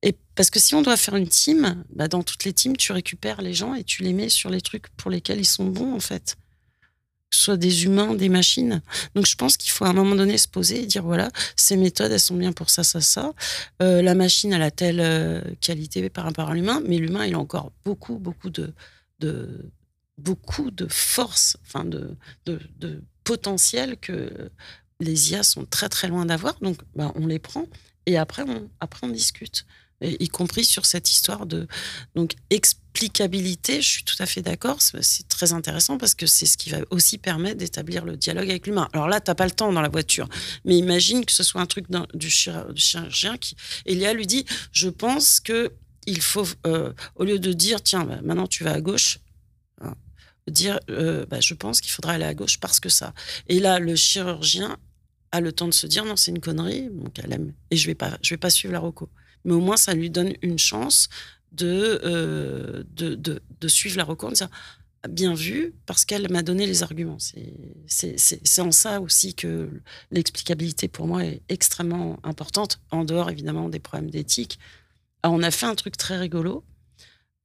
Et parce que si on doit faire une team, bah dans toutes les teams, tu récupères les gens et tu les mets sur les trucs pour lesquels ils sont bons, en fait. Que ce soit des humains, des machines. Donc je pense qu'il faut à un moment donné se poser et dire voilà, ces méthodes, elles sont bien pour ça, ça, ça. Euh, la machine, elle a telle euh, qualité par rapport à l'humain, mais l'humain, il a encore beaucoup, beaucoup de, de beaucoup de force, enfin de, de, potentiel que les IA sont très très loin d'avoir. Donc, bah, on les prend et après on, après on discute. Y compris sur cette histoire de donc explicabilité, je suis tout à fait d'accord, c'est très intéressant parce que c'est ce qui va aussi permettre d'établir le dialogue avec l'humain. Alors là, tu n'as pas le temps dans la voiture, mais imagine que ce soit un truc du, chirurgien qui Elia lui dit, je pense que il faut, euh, au lieu de dire, tiens, bah, maintenant tu vas à gauche, hein, dire, euh, bah, je pense qu'il faudra aller à gauche parce que ça. Et là, le chirurgien a le temps de se dire, non, c'est une connerie, donc elle aime, et je vais pas, je vais pas suivre la reco. Mais au moins, ça lui donne une chance de, euh, de, de, suivre la reco en disant, bien vu, parce qu'elle m'a donné les arguments. C'est en ça aussi que l'explicabilité pour moi est extrêmement importante, en dehors évidemment des problèmes d'éthique. On a fait un truc très rigolo.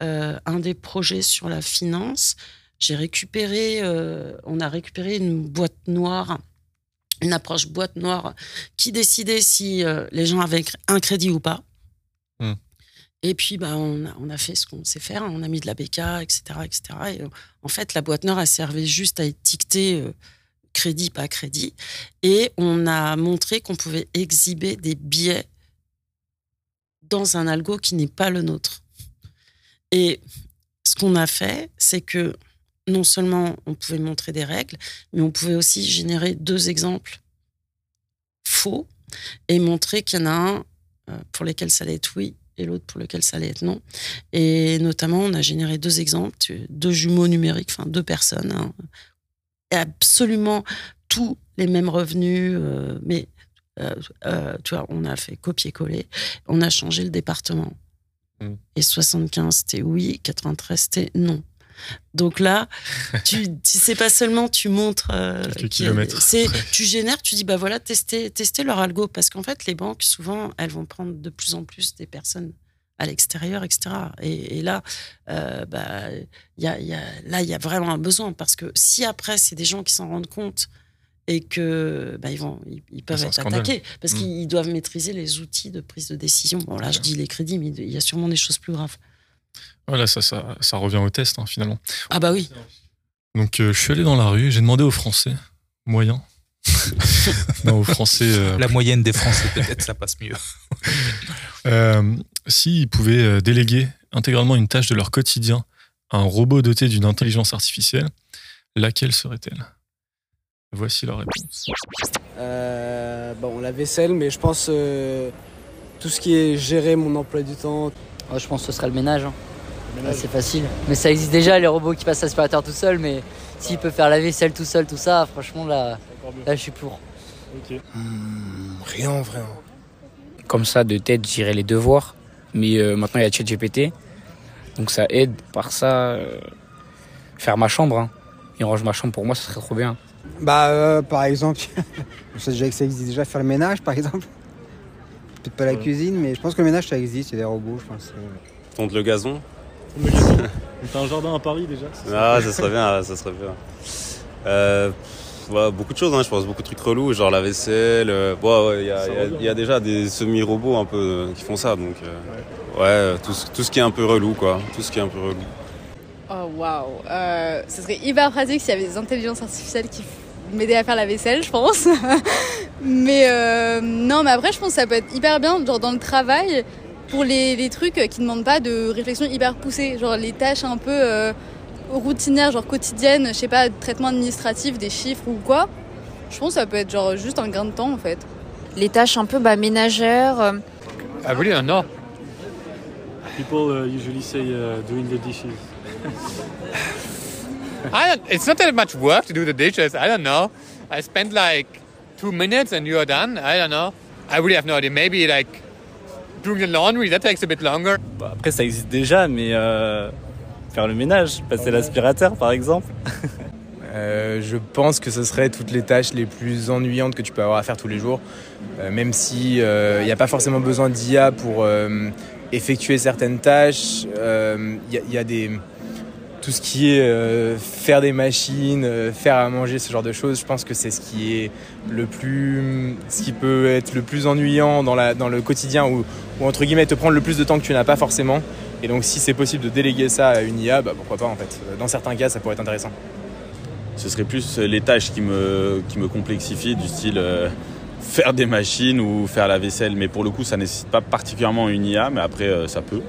Euh, un des projets sur la finance, j'ai récupéré, euh, on a récupéré une boîte noire, une approche boîte noire qui décidait si les gens avaient un crédit ou pas. Hmm. Et puis, bah, on, a, a fait ce qu'on sait faire. On a mis de la BK, etc., etc. Et, en fait, la boîte noire, elle servait juste à étiqueter crédit, pas crédit. Et on a montré qu'on pouvait exhiber des billets dans un algo qui n'est pas le nôtre. Et ce qu'on a fait, c'est que non seulement on pouvait montrer des règles, mais on pouvait aussi générer deux exemples faux et montrer qu'il y en a un euh, pour lesquels ça allait être oui et l'autre pour lequel ça allait être non. Et notamment, on a généré deux exemples, deux jumeaux numériques, enfin deux personnes, hein, absolument tous les mêmes revenus, euh, mais euh, euh, tu vois, on a fait copier-coller, on a changé le département. Mm. Et 75, c'était oui, 93, c'était non. Donc là, tu, sais pas seulement tu montres, euh, c'est tu génères, tu dis bah voilà tester tester leur algo parce qu'en fait les banques souvent elles vont prendre de plus en plus des personnes à l'extérieur, etc. Et, là, bah y a, y a, là il y a vraiment un besoin parce que si après c'est des gens qui s'en rendent compte et que bah, ils vont ils, peuvent être attaqués parce mm. qu'ils doivent maîtriser les outils de prise de décision. Bon là, je dis les crédits, mais il y a sûrement des choses plus graves. Voilà, ça, ça, ça revient au test hein, finalement. Ah bah oui. Donc euh, je suis allé dans la rue, j'ai demandé aux Français moyens. non, aux Français. Euh, la moyenne des Français, peut-être, ça passe mieux. euh, S'ils pouvaient euh, déléguer intégralement une tâche de leur quotidien à un robot doté d'une intelligence artificielle, laquelle serait-elle? Voici leur réponse. bon, la vaisselle, mais je pense tout ce qui est gérer mon emploi du temps. Oh, je pense que ce serait le ménage. Hein. c'est facile. Mais ça existe déjà, les robots qui passent l'aspirateur tout seul, mais s'il peut faire la vaisselle tout seul, tout ça, franchement, là, là je suis pour. Hmm, rien en vrai. Hein. Comme ça, de tête, j'irai les devoirs. Mais euh, maintenant, il y a ChatGPT. Donc ça aide. Par ça, euh, faire ma chambre. Hein. Il range ma chambre pour moi, ça serait trop bien. Bah, euh, par exemple, je sais déjà que ça existe déjà, faire le ménage, par exemple. Peut-être pas la cuisine, mais je pense que le ménage, ça existe. Il y a des robots, je pense. Tondre le gazon le gazon T'as un jardin à Paris déjà Ah, ça serait bien, ça serait bien. Euh, beaucoup de choses, hein, je pense, beaucoup de trucs relous, genre la vaisselle. Euh, il y, a déjà des semi-robots un peu euh, qui font ça, donc ouais, tout, tout, ce qui est un peu relou, quoi. Tout ce qui est un peu relou. Oh waouh, ce serait hyper pratique s'il y avait des intelligences artificielles qui m'aidaient à faire la vaisselle, je pense. mais non, mais après, je pense que ça peut être hyper bien, genre dans le travail pour les, les, trucs qui demandent pas de réflexion hyper poussée, genre les tâches un peu euh, routinières, genre quotidiennes, je sais pas, traitement administratif, des chiffres ou quoi. Je pense que ça peut être genre juste un gain de temps en fait. Les tâches un peu bah, ménagères. Euh... I really don't know. People uh, usually say uh, doing the dishes. I don't, it's not that much work to do the dishes. I don't know. I spend like two minutes and you're done. I don't know. I really have no idea. Maybe like doing the laundry, that takes a bit longer. Bah, après, ça existe déjà, mais euh, faire le ménage, passer l'aspirateur par exemple. Euh, je pense que ce serait toutes les tâches les plus ennuyantes que tu peux avoir à faire tous les jours, euh, même si il n'y a pas forcément besoin d'IA pour effectuer certaines tâches. Il y, y, a des tout ce qui est euh, faire des machines, euh, faire à manger, ce genre de choses, je pense que c'est ce qui est le plus, peut être le plus ennuyant dans, le quotidien ou, ou entre guillemets te prendre le plus de temps que tu n'as pas forcément. Et donc si c'est possible de déléguer ça à une IA, bah, pourquoi pas en fait. Dans certains cas, ça pourrait être intéressant. Ce serait plus les tâches qui me, complexifient, du style euh, faire des machines ou faire la vaisselle. Mais pour le coup, ça nécessite pas particulièrement une IA, mais après, ça peut.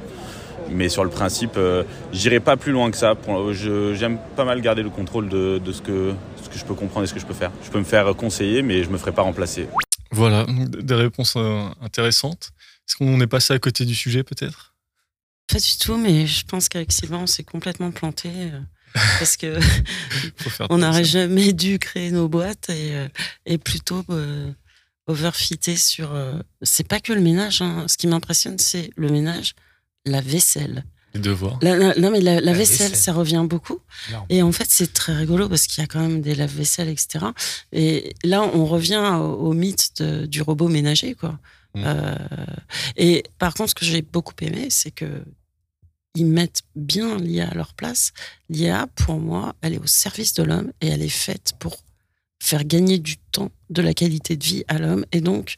Mais sur le principe, euh, j'irai pas plus loin que ça. J'aime pas mal garder le contrôle de, ce, que, ce que je peux comprendre et ce que je peux faire. Je peux me faire conseiller, mais je me ferai pas remplacer. Voilà, des réponses euh, intéressantes. Est-ce qu'on est passé à côté du sujet peut-être? Pas du tout, mais je pense qu'avec Sylvain, on s'est complètement planté. Euh, parce que on n'aurait jamais dû créer nos boîtes et, et plutôt overfitter sur. c'est pas que le ménage. Hein. Ce qui m'impressionne, c'est le ménage, la vaisselle. Les devoirs. non, mais la, vaisselle, ça revient beaucoup. Et en fait, c'est très rigolo parce qu'il y a quand même des lave-vaisselle, etc. Et là, on revient au, mythe du robot ménager, quoi. Mm. Euh, et par contre, ce que j'ai beaucoup aimé, c'est que ils mettent bien l'IA à leur place. L'IA, pour moi, elle est au service de l'homme et elle est faite pour faire gagner du temps, de la qualité de vie à l'homme. Et donc,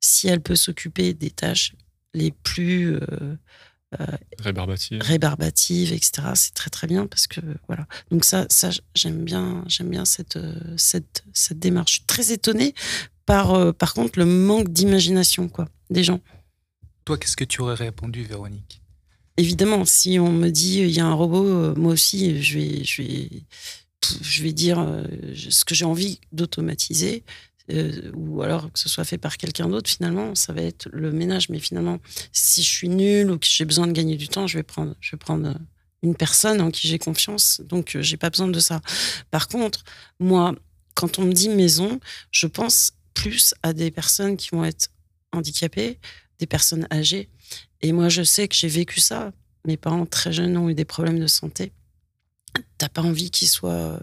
si elle peut s'occuper des tâches les plus euh, euh, rébarbative. rébarbative, etc. C'est très très bien parce que voilà. Donc ça, ça j'aime bien, j'aime bien cette, euh, cette, cette démarche. Je suis très étonnée par, euh, par contre le manque d'imagination quoi des gens. Toi, qu'est-ce que tu aurais répondu, Véronique? Évidemment, si on me dit il y a un robot, moi aussi, je vais, je vais, je vais dire ce que j'ai envie d'automatiser. Euh, ou alors que ce soit fait par quelqu'un d'autre, finalement, ça va être le ménage. Mais finalement, si je suis nul ou que j'ai besoin de gagner du temps, je vais prendre, je vais prendre une personne en qui j'ai confiance. Donc, euh, j'ai pas besoin de ça. Par contre, moi, quand on me dit maison, je pense plus à des personnes qui vont être handicapées, des personnes âgées. Et moi, je sais que j'ai vécu ça. Mes parents très jeunes ont eu des problèmes de santé. T'as pas envie qu'ils soient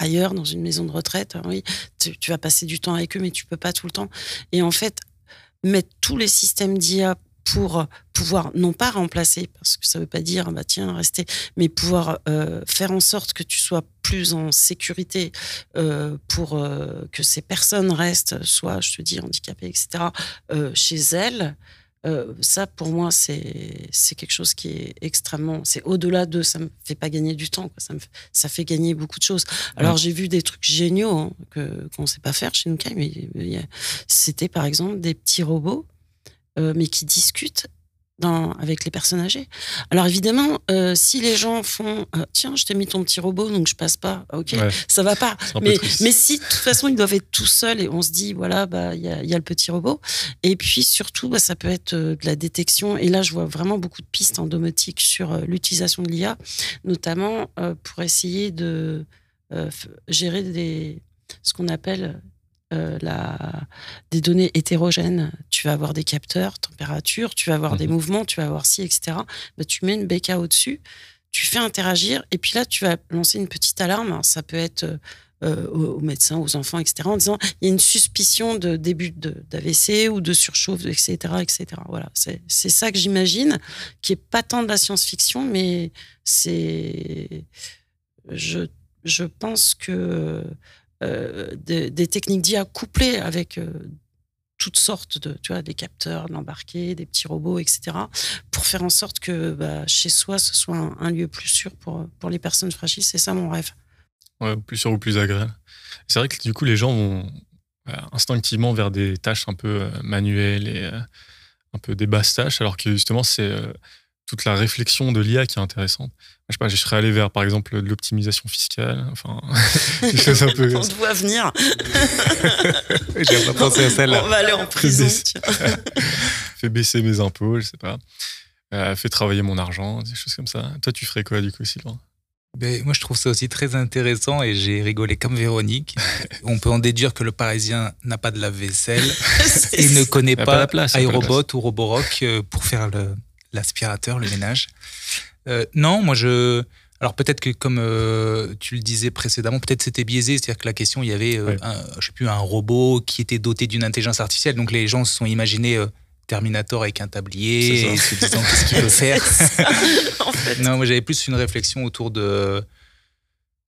ailleurs, dans une maison de retraite. Hein, oui, tu, vas passer du temps avec eux, mais tu peux pas tout le temps. Et en fait, mettre tous les systèmes d'IA pour pouvoir non pas remplacer, parce que ça veut pas dire bah tiens rester, mais pouvoir euh, faire en sorte que tu sois plus en sécurité euh, pour euh, que ces personnes restent, soit je te dis handicapées, etc. chez elles. Euh, ça, pour moi, c'est c'est quelque chose qui est extrêmement. C'est au-delà de. Ça me fait pas gagner du temps. Quoi. Ça me fait- ça fait gagner beaucoup de choses. Alors, j'ai vu des trucs géniaux hein, que qu'on sait pas faire chez Nukai, mais c'était par exemple des petits robots, euh, mais qui discutent. Dans, avec les personnes âgées. Alors évidemment, euh, si les gens font euh, tiens, je t'ai mis ton petit robot, donc je passe pas, ok, Ouais. ça va pas. Mais, si de toute façon ils doivent être tout seuls et on se dit voilà, bah il y a, il y a le petit robot. Et puis surtout, bah, ça peut être euh, de la détection. Et là, je vois vraiment beaucoup de pistes en domotique sur l'utilisation de l'IA, notamment euh, pour essayer de gérer des, ce qu'on appelle euh, la, des données hétérogènes. Tu vas avoir des capteurs, température, tu vas avoir des mouvements, tu vas avoir ci, etc. Bah, tu mets une béca au-dessus, tu fais interagir, et puis là, tu vas lancer une petite alarme. Alors, ça peut être euh, euh, aux, médecins, aux enfants, etc., en disant il y a une suspicion de début d'AVC ou de surchauffe, etc., etc. Voilà, c'est ça que j'imagine, qui est pas tant de la science-fiction, mais c'est je, je pense que des, des techniques d'IA couplées avec euh, toutes sortes de, tu vois, des capteurs, de des petits robots, etc., pour faire en sorte que bah, chez soi, ce soit un, lieu plus sûr pour, pour les personnes fragiles. C'est ça mon rêve. Plus sûr ou plus agréable. C'est vrai que du coup, les gens vont euh, instinctivement vers des tâches un peu euh, manuelles et euh, un peu des basses tâches, alors que justement, c'est euh, toute la réflexion de l'IA qui est intéressante. Je sais pas, je serais allé vers, par exemple, de l'optimisation fiscale, enfin, des choses un peu. On te voit venir. J'ai pas pensé à celle-là. On va aller en prison. fait baisser mes impôts, je sais pas. Euh, fait travailler mon argent, des choses comme ça. Toi, tu ferais quoi, du coup, Sylvain? Ben, moi, je trouve ça aussi très intéressant et j'ai rigolé comme Véronique. On peut en déduire que le Parisien n'a pas de lave-vaisselle et ne connaît pas, pas la place, pas ou Roborock euh, pour faire le- l'aspirateur, le, ménage. Euh, non, moi, je. Alors peut-être que comme euh, tu le disais précédemment, peut-être c'était biaisé, c'est-à-dire que la question, il y avait, euh, un, je sais plus, un robot qui était doté d'une intelligence artificielle, donc les gens se sont imaginés euh, Terminator avec un tablier, et se disant qu'est-ce qu'il peut faire. en fait. Non, moi j'avais plus une réflexion autour de.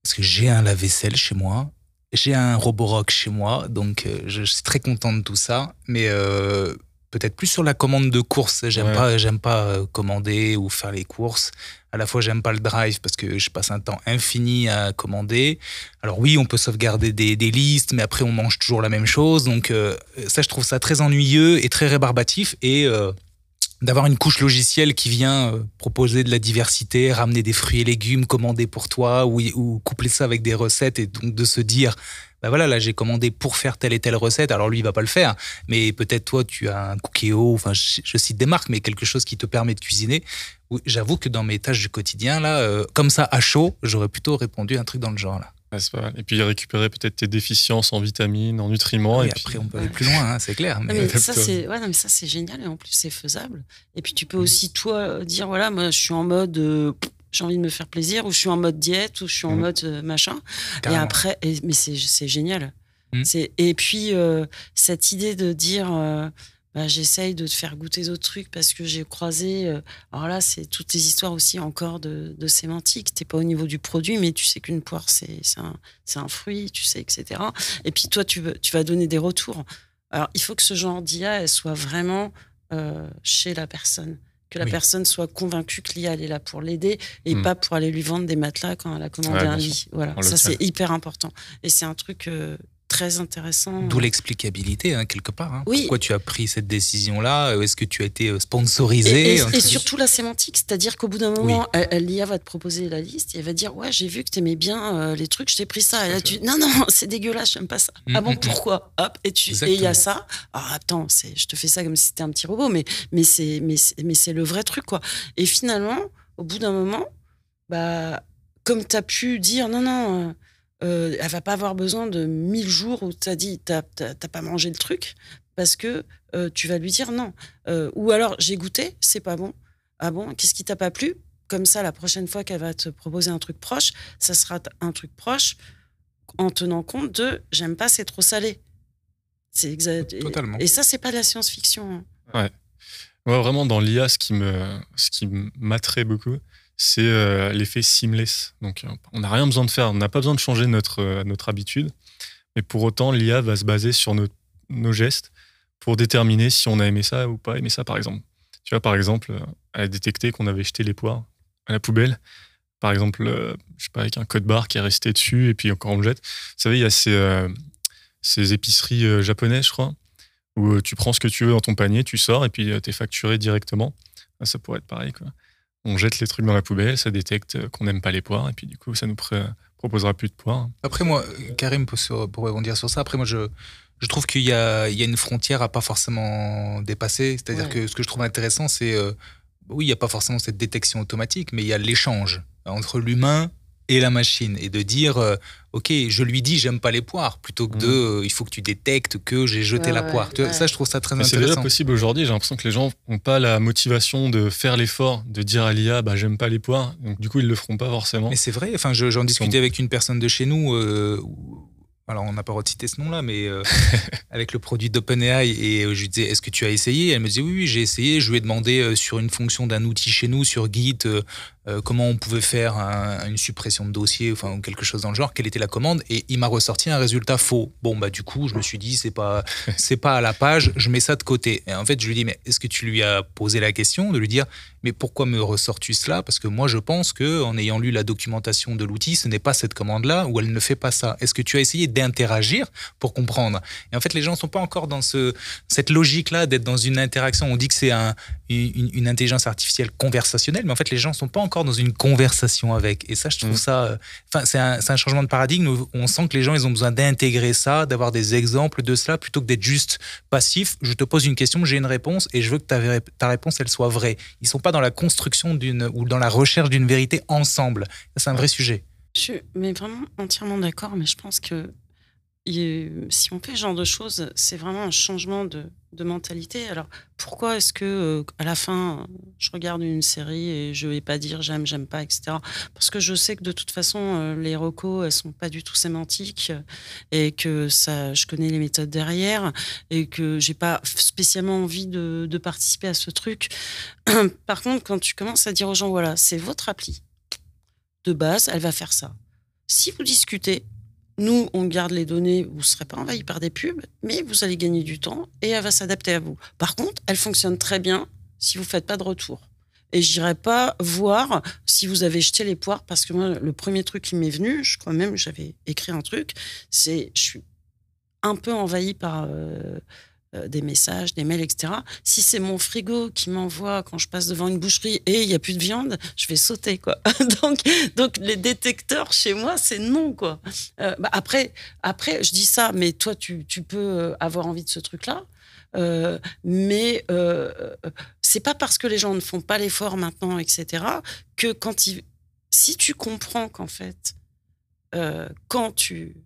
Parce que j'ai un lave-vaisselle chez moi, j'ai un Roborock chez moi, donc euh, je suis très content de tout ça, mais euh, peut-être plus sur la commande de courses. J'aime Ouais. pas, j'aime pas euh, commander ou faire les courses. À la fois, j'aime pas le drive parce que je passe un temps infini à commander. Alors oui, on peut sauvegarder des, des listes, mais après on mange toujours la même chose. Donc euh, ça, je trouve ça très ennuyeux et très rébarbatif. Et euh, d'avoir une couche logicielle qui vient proposer de la diversité, ramener des fruits et légumes commandés pour toi ou, ou coupler ça avec des recettes et donc de se dire bah voilà là j'ai commandé pour faire telle et telle recette alors lui il va pas le faire mais peut-être toi tu as un Cookéo enfin je, je cite des marques mais quelque chose qui te permet de cuisiner Oui, j'avoue que dans mes tâches du quotidien là euh, comme ça à chaud j'aurais plutôt répondu un truc dans le genre là Ouais, c'est pas mal. Et puis récupérer peut-être tes déficiences en vitamines, en nutriments. et, et puis- après on peut aller plus loin hein, c'est clair Ah, mais, mais ça c'est ouais, non, mais ça c'est génial et en plus c'est faisable. Et puis tu Mm. peux aussi toi dire voilà moi je suis en mode euh, j'ai envie de me faire plaisir ou je suis en mode diète ou je suis en Mm. mode euh, machin. Carrément. Et après et- mais c'est génial. Mm. C'est et puis euh, cette idée de dire euh, bah, j'essaye de te faire goûter d'autres trucs parce que j'ai croisé. euh, alors là, c'est toutes les histoires aussi encore de, de sémantique. T'es pas au niveau du produit, mais tu sais qu'une poire, c'est un, fruit, tu sais, etc. Et puis toi, tu, vas donner des retours. Alors, il faut que ce genre d'IA, elle soit vraiment euh, chez la personne. Que la Oui. personne soit convaincue que l'IA, elle est là pour l'aider et Mm. pas pour aller lui vendre des matelas quand elle a commandé Ouais, un lit. Voilà, ça, c'est hyper important. Et c'est un truc euh, très intéressant. D'où l'explicabilité, hein, quelque part. hein. Oui. Pourquoi tu as pris cette décision-là Est-ce que tu as été euh, Et, sponsorisé et- surtout la sémantique, c'est-à-dire qu'au bout d'un moment, l'IA va te proposer la liste et elle va dire Ouais, j'ai vu que t'aimais bien euh, les trucs, je t'ai pris ça. Et là, tu Non, non, c'est dégueulasse, j'aime pas ça. Mm, ah bon, mm, mm. pourquoi? Hop, et tu- et il y a ça. Alors attends, je te fais ça comme si c'était un petit robot, mais, mais c'est mais, le vrai truc, quoi. Et finalement, au bout d'un moment, bah, comme tu as pu dire Non, non. euh, euh, elle va pas avoir besoin de 1000 jours où tu as dit t'as pas mangé le truc parce que euh, tu vas lui dire non. Euh, ou alors j'ai goûté, c'est pas bon. Ah bon, qu'est-ce qui t'a pas plu? Comme ça, la prochaine fois qu'elle va te proposer un truc proche, ça sera un truc proche en tenant compte de j'aime pas, c'est trop salé. C'est exact. Totalement. Et ça, c'est pas de la science-fiction. hein. Ouais. Moi, vraiment, dans l'IA, ce qui me, ce qui m'attrait beaucoup, c'est euh, l'effet seamless. Donc, euh, on n'a rien besoin de faire, on n'a pas besoin de changer notre, euh, notre habitude. Mais pour autant, l'IA va se baser sur nos, nos gestes pour déterminer si on a aimé ça ou pas aimé ça, par exemple. Tu vois, par exemple, elle a détecté qu'on avait jeté les poires à la poubelle. Par exemple, je sais pas, avec un code barre qui est resté dessus et puis encore on le jette. Vous savez, il y a ces, ces épiceries japonaises, je crois, où tu prends ce que tu veux dans ton panier, tu sors et puis tu es facturé directement. Ah, ça pourrait être pareil, quoi on jette les trucs dans la poubelle, ça détecte qu'on n'aime pas les poires, et puis du coup, ça nous proposera plus de poires. Après, moi, Karim, pour, pour rebondir sur ça, après, moi, je, je trouve qu'il y a, il y a une frontière à pas forcément dépasser. C'est-à-dire que ce que je trouve intéressant, c'est, euh, oui, il n'y a pas forcément cette détection automatique, mais il y a l'échange entre l'humain et la machine et de dire euh, ok je lui dis j'aime pas les poires plutôt que de mm. euh, il faut que tu détectes que j'ai jeté la poire. Ça je trouve ça très intéressant c'est déjà possible aujourd'hui j'ai l'impression que les gens n'ont pas la motivation de faire l'effort de dire à l'IA bah j'aime pas les poires donc du coup ils le feront pas forcément. Mais c'est vrai enfin j'en discutais avec une personne de chez nous euh, alors on n'a pas recité ce nom-là, mais avec le produit d'OpenAI, et je lui disais, est-ce que tu as essayé? Elle me disait, oui, oui j'ai essayé. Je lui ai demandé sur une fonction d'un outil chez nous, sur Git, euh, comment on pouvait faire une suppression de dossier, enfin quelque chose dans le genre, quelle était la commande, et il m'a ressorti un résultat faux. Bon bah du coup, je me suis dit c'est pas c'est pas à la page, je mets ça de côté. Et en fait, je lui dis mais est-ce que tu lui as posé la question de lui dire mais pourquoi me ressors-tu cela? Parce que moi je pense que en ayant lu la documentation de l'outil, ce n'est pas cette commande là ou elle ne fait pas ça. Est-ce que tu as essayé d'interagir pour comprendre? Et en fait, les gens sont pas encore dans ce cette logique là d'être dans une interaction. On dit que c'est un, une, une, intelligence artificielle conversationnelle, mais en fait les gens sont pas encore dans une conversation avec. Et ça, je trouve mm. ça. Euh, c'est un, un, changement de paradigme où on sent que les gens, ils ont besoin d'intégrer ça, d'avoir des exemples de cela, plutôt que d'être juste passif. Je te pose une question, j'ai une réponse et je veux que ta, ta réponse, elle soit vraie. Ils sont pas dans la construction d'une ou dans la recherche d'une vérité ensemble. C'est un vrai sujet. Je suis mais vraiment entièrement d'accord, mais je pense que si on fait ce genre de choses, c'est vraiment un changement de, mentalité. Alors, pourquoi est-ce que euh, à la fin, je regarde une série et je vais pas dire j'aime, j'aime pas, etc. Parce que je sais que de toute façon, euh, les recos, elles sont pas du tout sémantiques et que ça, je connais les méthodes derrière et que j'ai pas spécialement envie de, de participer à ce truc. Par contre, quand tu commences à dire aux gens, voilà, c'est votre appli de base, elle va faire ça. Si vous discutez, nous, on garde les données, vous ne serez pas envahi par des pubs, mais vous allez gagner du temps et elle va s'adapter à vous. Par contre, elle fonctionne très bien si vous ne faites pas de retour. Et je n'irai pas voir si vous avez jeté les poires, parce que moi, le premier truc qui m'est venu, je crois même, j'avais écrit un truc, c'est je suis un peu envahi par euh, euh, des messages, des mails, etc. Si c'est mon frigo qui m'envoie quand je passe devant une boucherie et il n'y a plus de viande, je vais sauter, quoi. donc, donc, les détecteurs chez moi, c'est non, quoi. Euh, bah, après, après, je dis ça, mais toi, tu, tu peux euh, avoir envie de ce truc-là. Euh, mais c'est pas parce que les gens ne font pas l'effort maintenant, etc., que quand ils, si tu comprends qu'en fait, quand tu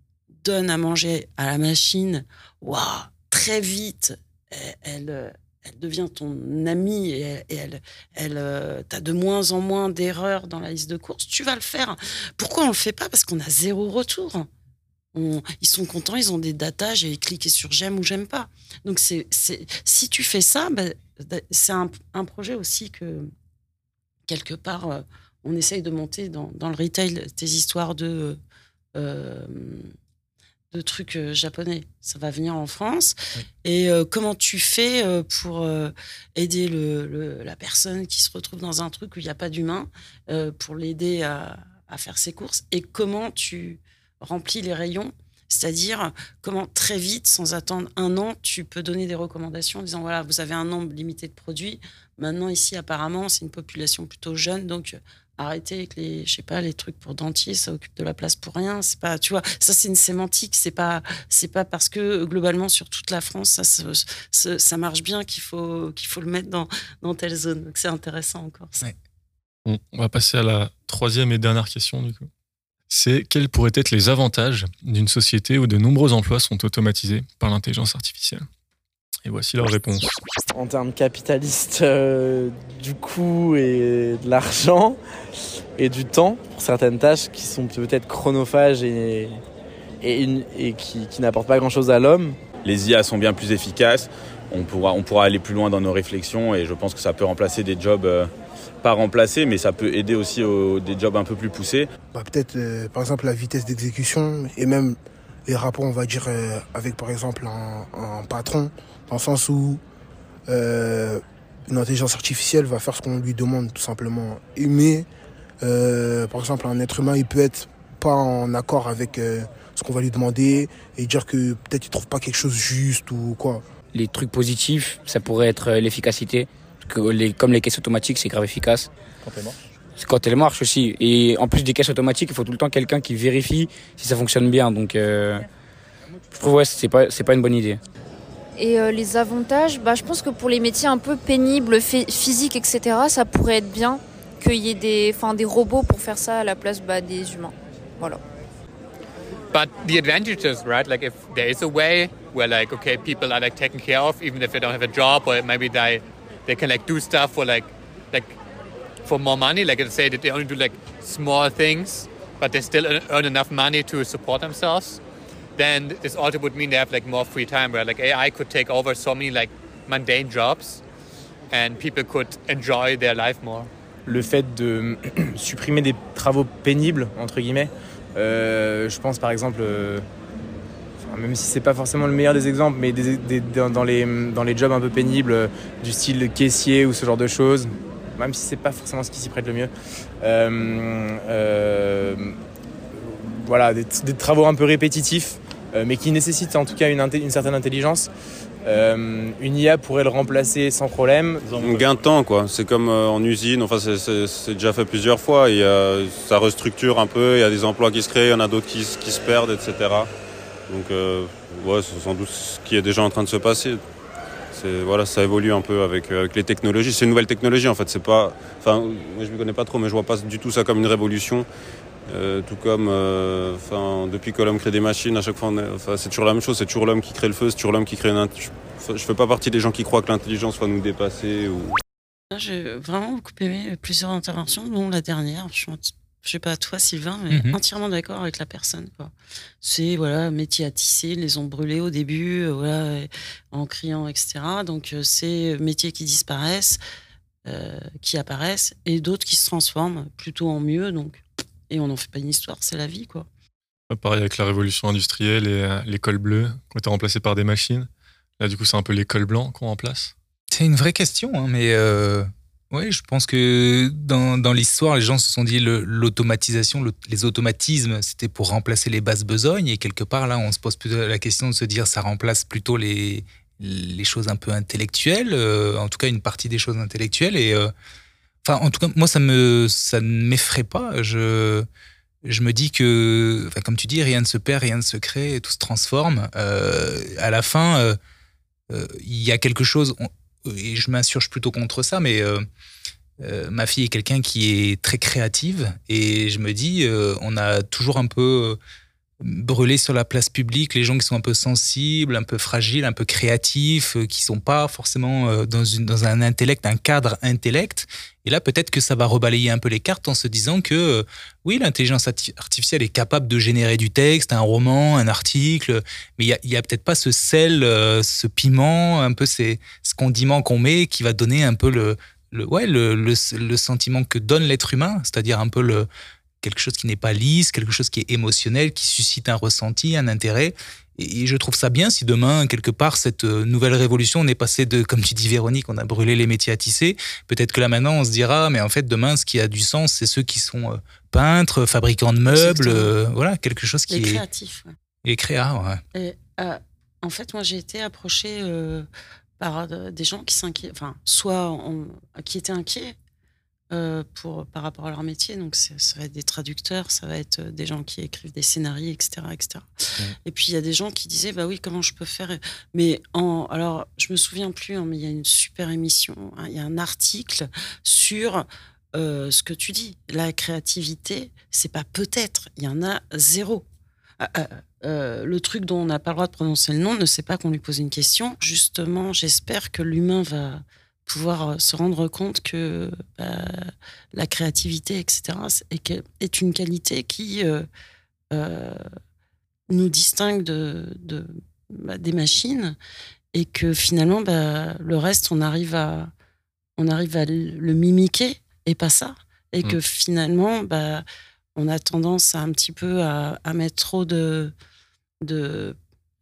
donnes à manger à la machine, waouh, très vite, elle, elle, devient ton amie et elle, elle, euh, t'as de moins en moins d'erreurs dans la liste de courses, tu vas le faire. Pourquoi on le fait pas? Parce qu'on a zéro retour. ils sont contents, ils ont des datas, j'ai cliqué sur j'aime ou j'aime pas. Donc c'est, si tu fais ça, ben, c'est un, projet aussi que quelque part euh, on essaye de monter dans, le retail tes histoires de euh, de trucs euh, japonais. Ça va venir en France. Et euh, comment tu fais euh, pour aider le, la personne qui se retrouve dans un truc où il n'y a pas d'humain, pour l'aider à, à, faire ses courses? Et comment tu remplis les rayons? C'est-à-dire comment très vite, sans attendre un an, tu peux donner des recommandations en disant voilà, vous avez un nombre limité de produits. Maintenant, ici, apparemment, c'est une population plutôt jeune, donc arrêter avec les, je sais pas, les trucs pour dentier, ça occupe de la place pour rien. C'est pas, tu vois, ça c'est une sémantique. C'est pas, c'est pas parce que globalement sur toute la France ça, ça, marche bien qu'il faut, qu'il faut le mettre dans, dans telle zone. Donc c'est intéressant encore. on va passer à la troisième et dernière question. C'est quels pourraient être les avantages d'une société où de nombreux emplois sont automatisés par l'intelligence artificielle? Et voici leur réponse. En termes capitalistes, euh, du coût et de l'argent et du temps pour certaines tâches qui sont peut-être chronophages et, et, et qui, qui n'apportent pas grand-chose à l'homme. Les IA sont bien plus efficaces, on pourra, on pourra aller plus loin dans nos réflexions et je pense que ça peut remplacer des jobs, euh, pas remplacer, mais ça peut aider aussi aux, des jobs un peu plus poussés. Bah, Peut-être, euh, par exemple, la vitesse d'exécution et même les rapports, on va dire, euh, avec, par exemple, un, un patron, dans le sens où euh, une intelligence artificielle va faire ce qu'on lui demande, tout simplement. Mais, euh, par exemple, un être humain, il peut être pas en accord avec euh, ce qu'on va lui demander et dire que peut-être il trouve pas quelque chose juste ou quoi. Les trucs positifs, ça pourrait être l'efficacité. Que les, comme les caisses automatiques, c'est grave efficace. Quand elle marche C'est Quand elles marchent aussi. Et en plus des caisses automatiques, il faut tout le temps quelqu'un qui vérifie si ça fonctionne bien. Donc, euh, je trouve ouais, c'est pas c'est pas une bonne idée. Et euh, les avantages, bah, je pense que pour les métiers un peu pénibles, physiques, etc., ça pourrait être bien qu'il y ait des, enfin, des robots pour faire ça à la place bah, des humains. Voilà. But the advantages, right? Like if there is a way where like okay, people are like taken care of even if they don't have a job or maybe they they can like do stuff for like like for more money. Like let's say that they only do like small things, but they still earn enough money to support themselves. Then this also would mean they have like more free time where like AI could take over so many like mundane jobs and people could enjoy their life more. le fait de supprimer des travaux pénibles, entre guillemets. Euh, je pense par exemple, euh, même si c'est pas forcément le meilleur des exemples, mais dans, les, dans les jobs un peu pénibles, euh, du style caissier ou ce genre de choses, même si c'est pas forcément ce qui s'y prête le mieux. Voilà, des, travaux un peu répétitifs, mais qui nécessitent en tout cas une, certaine intelligence. Euh, une IA pourrait le remplacer sans problème. On gain de temps, quoi. C'est comme euh, en usine. Enfin, c'est- déjà fait plusieurs fois. Y a, ça restructure un peu. Il y a des emplois qui se créent, il y en a d'autres qui, se- perdent, etc. Donc, euh, ouais, c'est sans doute ce qui est déjà en train de se passer. Voilà, ça évolue un peu avec, euh, les technologies. C'est une nouvelle technologie, en fait. C'est pas, enfin, moi je ne connais pas trop, mais je vois pas du tout ça comme une révolution. Euh, tout comme, euh, depuis que l'homme crée des machines, à chaque fois, c'est toujours la même chose. C'est toujours l'homme qui crée le feu, c'est toujours l'homme qui crée une. Je, je fais pas partie des gens qui croient que l'intelligence va nous dépasser ou. J'ai vraiment beaucoup aimé plusieurs interventions, dont la dernière. Je je sais pas toi, Sylvain, mais Mhm. entièrement d'accord avec la personne. C'est voilà, métier à tisser, ils les ont brûlés au début, euh, voilà, en criant, etc. Donc c'est métiers qui disparaissent, euh, qui apparaissent, et d'autres qui se transforment plutôt en mieux. Donc et on n'en fait pas une histoire, c'est la vie, quoi. Pareil avec la révolution industrielle et euh, l'école bleue, qui ont été remplacées par des machines. Là, du coup, c'est un peu l'école blanc qu'on remplace. C'est une vraie question, hein, mais euh, oui, je pense que dans, dans l'histoire, les gens se sont dit l'automatisation, le- les automatismes, c'était pour remplacer les bases besognes. Et quelque part, là, on se pose plutôt la question de se dire ça remplace plutôt les, les choses un peu intellectuelles, euh, en tout cas une partie des choses intellectuelles. Et euh, enfin, en tout cas, moi, ça me ça ne m'effraie pas. Je je me dis que, enfin, comme tu dis, rien ne se perd, rien ne se crée, tout se transforme. Euh, à la fin, euh, euh, il y a quelque chose, et je m'insurge plutôt contre ça, mais ma fille est quelqu'un qui est très créative, et je me dis, on a toujours un peu brûlé sur la place publique les gens qui sont un peu sensibles, un peu fragiles, un peu créatifs, euh, qui sont pas forcément euh, dans, une, dans un intellect, un cadre intellect. Et là, peut-être que ça va rebalayer un peu les cartes en se disant que euh, oui, l'intelligence arti- artificielle est capable de générer du texte, un roman, un article, mais il y a, peut-être pas ce sel, ce piment, un peu ces, ce condiment qu'on met qui va donner un peu le, le, ouais, le, le, le sentiment que donne l'être humain, c'est-à-dire un peu le, quelque chose qui n'est pas lisse, quelque chose qui est émotionnel, qui suscite un ressenti, un intérêt. Et je trouve ça bien si demain, quelque part, cette euh, nouvelle révolution, on est passé de, comme tu dis Véronique, on a brûlé les métiers à tisser. Peut-être que là maintenant, on se dira, mais en fait, demain, ce qui a du sens, c'est ceux qui sont euh, peintres, fabricants de meubles, euh, voilà, quelque chose qui Les est... créatifs. ouais. Créa, ouais. Et, euh, en fait, moi, j'ai été approchée euh, par des gens qui s'inquiètent, enfin, soit on- qui étaient inquiets euh, pour, par rapport à leur métier. Donc, ça va être des traducteurs, ça va être euh, des gens qui écrivent des scénarios, etc. etc. Et puis, il y a des gens qui disaient, bah oui, comment je peux faire? Mais en, alors, je me souviens plus, hein, mais il y a une super émission, hein, il y a un article sur euh, ce que tu dis. La créativité, c'est pas peut-être, il y en a zéro. Ah, ah, euh, le truc dont on n'a pas le droit de prononcer le nom ne sait pas qu'on lui pose une question. Justement, j'espère que l'humain va pouvoir euh, se rendre compte que bah, la créativité, etc., est, une qualité qui euh, euh, nous distingue de, de- bah, des machines et que finalement, bah, le reste, on arrive à, on arrive à le mimiquer et pas ça. Et que finalement, on a tendance à un petit peu à, à mettre trop de, de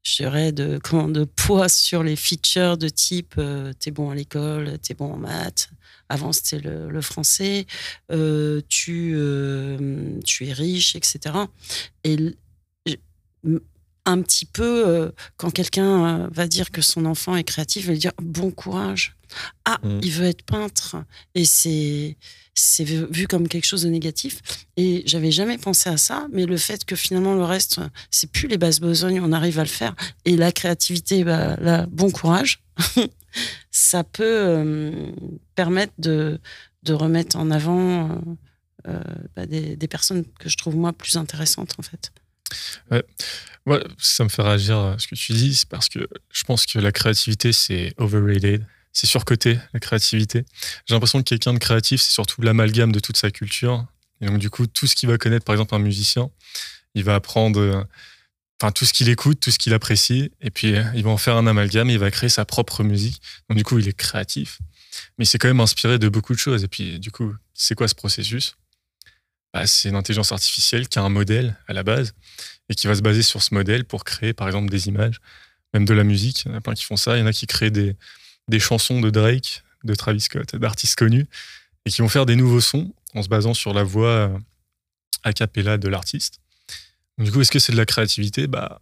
je dirais, de, comment, de poids sur les features de type euh, t'es bon à l'école, t'es bon en maths. Avant, c'était le, le, français, euh, tu, euh, tu es riche, etc. Et un petit peu, quand quelqu'un va dire que son enfant est créatif, il va dire bon courage. Ah, mmh. il veut être peintre. Et c'est c'est vu comme quelque chose de négatif. Et j'avais jamais pensé à ça, mais le fait que finalement le reste, c'est plus les bases besognes, on arrive à le faire. Et la créativité, bah, là, bon courage. ça peut euh, permettre de, de remettre en avant euh, bah, des, des, personnes que je trouve moi plus intéressantes en fait. Ouais. Moi, ça me fait réagir ce que tu dis, c'est parce que je pense que la créativité, c'est overrated c'est surcoté, la créativité. J'ai l'impression que quelqu'un de créatif, c'est surtout l'amalgame de toute sa culture. Et donc, du coup, tout ce qu'il va connaître, par exemple, un musicien, il va apprendre euh, enfin, tout ce qu'il écoute, tout ce qu'il apprécie, et puis euh, il va en faire un amalgame et il va créer sa propre musique. Donc, du coup, il est créatif. Mais c'est quand même inspiré de beaucoup de choses. Et puis, du coup, c'est quoi ce processus? Bah, C'est une intelligence artificielle qui a un modèle à la base et qui va se baser sur ce modèle pour créer, par exemple, des images, même de la musique. Il y en a plein qui font ça. Il y en a qui créent des, des chansons de Drake, de Travis Scott, d'artistes connus, et qui vont faire des nouveaux sons en se basant sur la voix euh, a cappella de l'artiste. Du coup, est-ce que c'est de la créativité? Bah,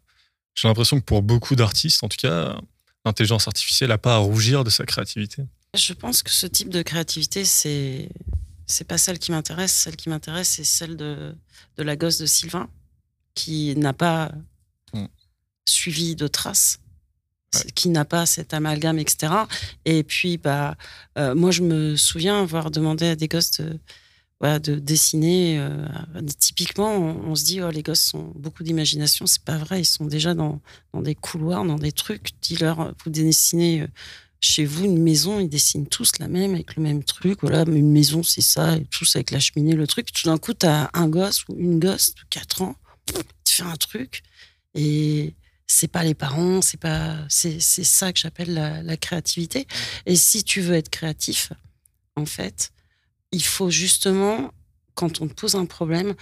J'ai l'impression que pour beaucoup d'artistes, en tout cas, l'intelligence artificielle n'a pas à rougir de sa créativité. Je pense que ce type de créativité, c'est c'est pas celle qui m'intéresse. Celle qui m'intéresse, c'est celle de, de la gosse de Sylvain, qui n'a pas mm. suivi de traces qui n'a pas cet amalgame, etc. Et puis, bah, euh, moi, je me souviens avoir demandé à des gosses de, de dessiner. Euh, typiquement, on, se dit, oh, les gosses ont beaucoup d'imagination. C'est pas vrai. Ils sont déjà dans, dans des couloirs, dans des trucs. Dis-leur, vous dessinez euh, chez vous une maison, ils dessinent tous la même, avec le même truc. Voilà, une maison, c'est ça, et tous avec la cheminée, le truc. Tout d'un coup, tu as un gosse ou une gosse de 4 ans, tu fais un truc. Et c'est pas les parents, c'est pas, c'est, ça que j'appelle la, créativité. Et si tu veux être créatif, en fait, il faut justement, quand on te pose un problème,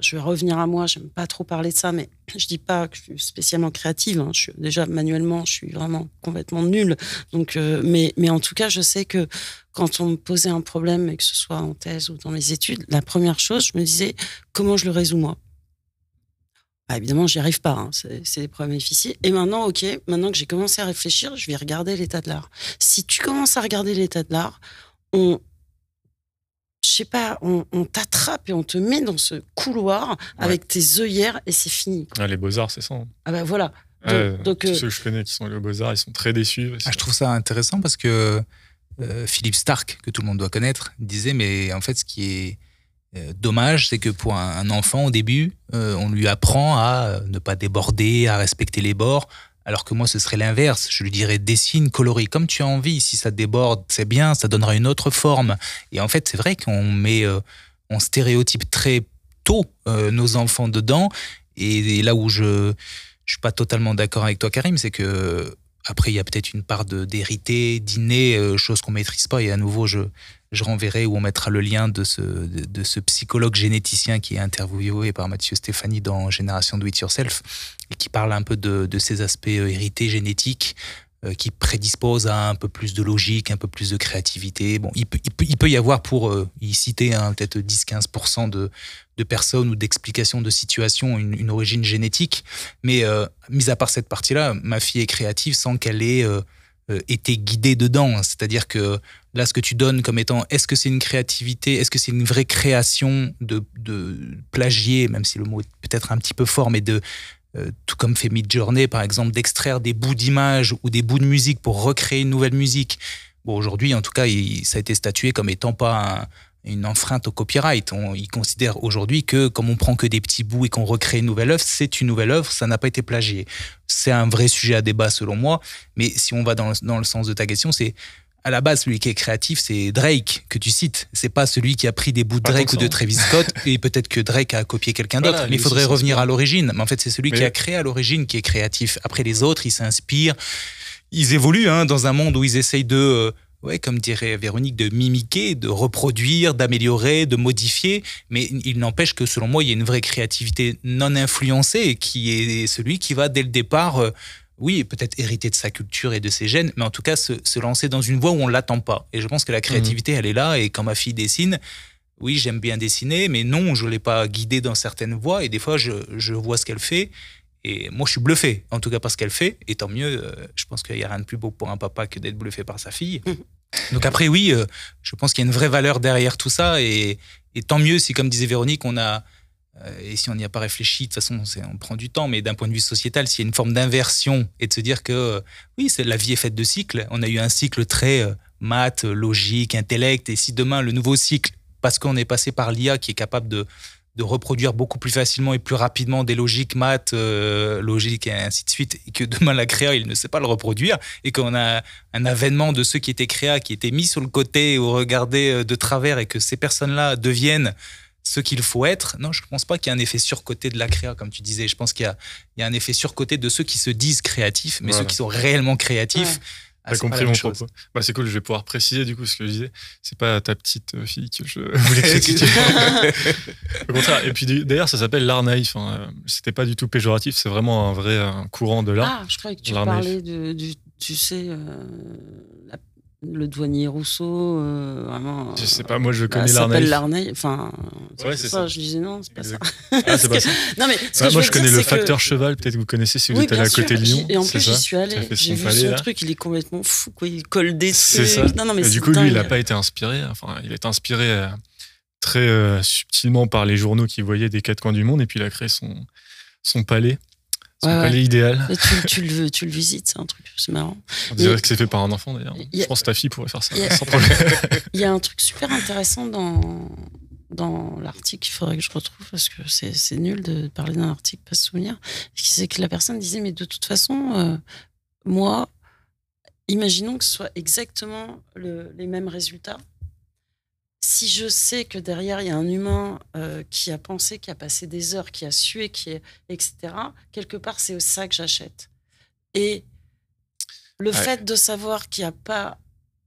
je vais revenir à moi, j'aime pas trop parler de ça, mais je dis pas que je suis spécialement créative. Hein. je suis, déjà manuellement, je suis vraiment complètement nulle. Donc, euh, mais, mais en tout cas, je sais que quand on me posait un problème, que ce soit en thèse ou dans mes études, la première chose, je me disais comment je le résous moi? Bah, évidemment, j'y arrive pas. Hein. C'est des problèmes difficiles. Et maintenant, ok, maintenant que j'ai commencé à réfléchir, je vais regarder l'état de l'art. Si tu commences à regarder l'état de l'art, on, je sais pas, on, t'attrape et on te met dans ce couloir avec tes œillères et c'est fini. Ah, les beaux arts, c'est ça. Hein. Ah ben voilà. Donc, euh, ceux que je connais qui sont les beaux arts, ils sont très déçus. Ah, je trouve ça intéressant parce que euh, Philippe Stark, que tout le monde doit connaître, disait mais en fait, ce qui est euh, dommage, c'est que pour un, enfant, au début, euh, on lui apprend à euh, ne pas déborder, à respecter les bords, alors que moi, ce serait l'inverse. Je lui dirais dessine, colorie comme tu as envie. Si ça déborde, c'est bien, ça donnera une autre forme. Et en fait, c'est vrai qu'on met, on stéréotype très tôt nos enfants dedans. Et, là où je ne suis pas totalement d'accord avec toi, Karim, c'est que après, il y a peut-être une part d'hérité, d'inné, chose qu'on maîtrise pas. Et à nouveau, je, renverrai ou on mettra le lien de ce, psychologue généticien qui est interviewé par Mathieu Stéphanie dans Génération Do It Yourself et qui parle un peu de, de ces aspects euh, hérités génétiques euh, qui prédisposent à un peu plus de logique, un peu plus de créativité. Bon, il peut, y avoir pour euh, y citer hein, peut-être 10-15% de, de personnes ou d'explications de situations une, origine génétique. Mais mis à part cette partie-là, ma fille est créative sans qu'elle ait été guidée dedans. C'est-à-dire que Là, ce que tu donnes comme étant, est-ce que c'est une créativité, est-ce que c'est une vraie création de, plagier, même si le mot est peut-être un petit peu fort, mais de, euh, tout comme fait Midjourney, par exemple, d'extraire des bouts d'images ou des bouts de musique pour recréer une nouvelle musique. Bon, aujourd'hui, en tout cas, ça a été statué comme étant pas une enfreinte au copyright. On, il considère aujourd'hui que comme on prend que des petits bouts et qu'on recrée une nouvelle œuvre, c'est une nouvelle œuvre, ça n'a pas été plagié. C'est un vrai sujet à débat selon moi, mais si on va dans dans le sens de ta question, c'est à la base, celui qui est créatif, c'est Drake que tu cites. C'est pas celui qui a pris des bouts de Drake ou de Travis Scott et peut-être que Drake a copié quelqu'un d'autre. mais il faudrait revenir à l'origine. Mais en fait, c'est celui qui a créé à l'origine qui est créatif. Après, les autres, ils s'inspirent ils évoluent hein, dans un monde où ils essayent de, euh, ouais, comme dirait Véronique, de mimiquer, de reproduire, d'améliorer, de modifier. Mais il n'empêche que selon moi, il y a une vraie créativité non influencée qui est celui qui va dès le départ. euh, oui, peut-être hériter de sa culture et de ses gènes, mais en tout cas se, se lancer dans une voie où on l'attend pas. Et je pense que la créativité, elle est là. Et quand ma fille dessine, oui, j'aime bien dessiner, mais non, je l'ai pas guidée dans certaines voies. Et des fois, je, je vois ce qu'elle fait. Et moi, je suis bluffé, en tout cas par ce qu'elle fait. Et tant mieux, euh, je pense qu'il n'y a rien de plus beau pour un papa que d'être bluffé par sa fille. Donc après, oui, euh, je pense qu'il y a une vraie valeur derrière tout ça. Et, et tant mieux si, comme disait Véronique, on a, et si on n'y a pas réfléchi, de toute façon, on prend du temps, mais d'un point de vue sociétal, s'il y a une forme d'inversion et de se dire que, euh, oui, la vie est faite de cycles. On a eu un cycle très euh, maths, logique, intellect. Et si demain, le nouveau cycle, parce qu'on est passé par l'IA qui est capable de, reproduire beaucoup plus facilement et plus rapidement des logiques maths, euh, logiques et ainsi de suite, et que demain la créa, il ne sait pas le reproduire, et qu'on a un avènement de ceux qui étaient créa, qui étaient mis sur le côté ou regardés euh, de travers, et que ces personnes-là deviennent ce qu'il faut être, non, je ne pense pas qu'il y ait un effet surcoté de la créa, comme tu disais. Je pense qu'il y a, il y a un effet surcoté de ceux qui se disent créatifs, mais Voilà. ceux qui sont réellement créatifs. ah, T'as c'est pas compris mon propos. Bah, c'est cool, je vais pouvoir préciser du coup ce que je disais. C'est pas ta petite euh, fille que je voulais critiquer. Au contraire. Et puis d'ailleurs, ça s'appelle l'art naïf. hein. C'était pas du tout péjoratif, c'est vraiment un vrai courant de l'art. Ah, je croyais que tu parlais de, du, tu sais, euh, la- le douanier Rousseau, euh, vraiment. Je sais pas, moi, je bah, connais ça l'art s'appelle naïf. l'art naïf. Enfin, Ouais, c'est ça. ça. Je disais non, c'est pas ça. Ah, c'est pas Parce ça. que- Non, mais ce Bah, que moi, je connais le que- facteur cheval, peut-être que vous connaissez si vous Oui, êtes allé à côté de. Lyon. Et en plus, j'y suis qui a allée. fait J'ai vu palais, son là. truc, il est complètement fou, quoi. Il colle des C'est trucs. ça. Non, non, mais du coup, lui, il n'a pas été inspiré. Enfin, il est inspiré euh, très euh, subtilement par les journaux qu'il voyait des quatre coins du monde, et puis il a créé son, son palais, son Ouais, ouais. palais idéal. Et tu, tu le, tu le visites, c'est un truc, c'est marrant. On dirait Mais que c'est fait par un enfant d'ailleurs. Je pense que ta fille pourrait faire ça a- sans problème. Il y a un truc super intéressant dans, dans l'article qu'il faudrait que je retrouve parce que c'est c'est nul de parler d'un article, pas se souvenir. C'est que la personne disait, mais de toute façon, euh, moi, imaginons que ce soit exactement le- les mêmes résultats. Si je sais que derrière, il y a un humain euh, qui a pensé, qui a passé des heures, qui a sué, qui est, etc., quelque part, c'est ça que j'achète. Et le Ouais. fait de savoir qu'il n'y a pas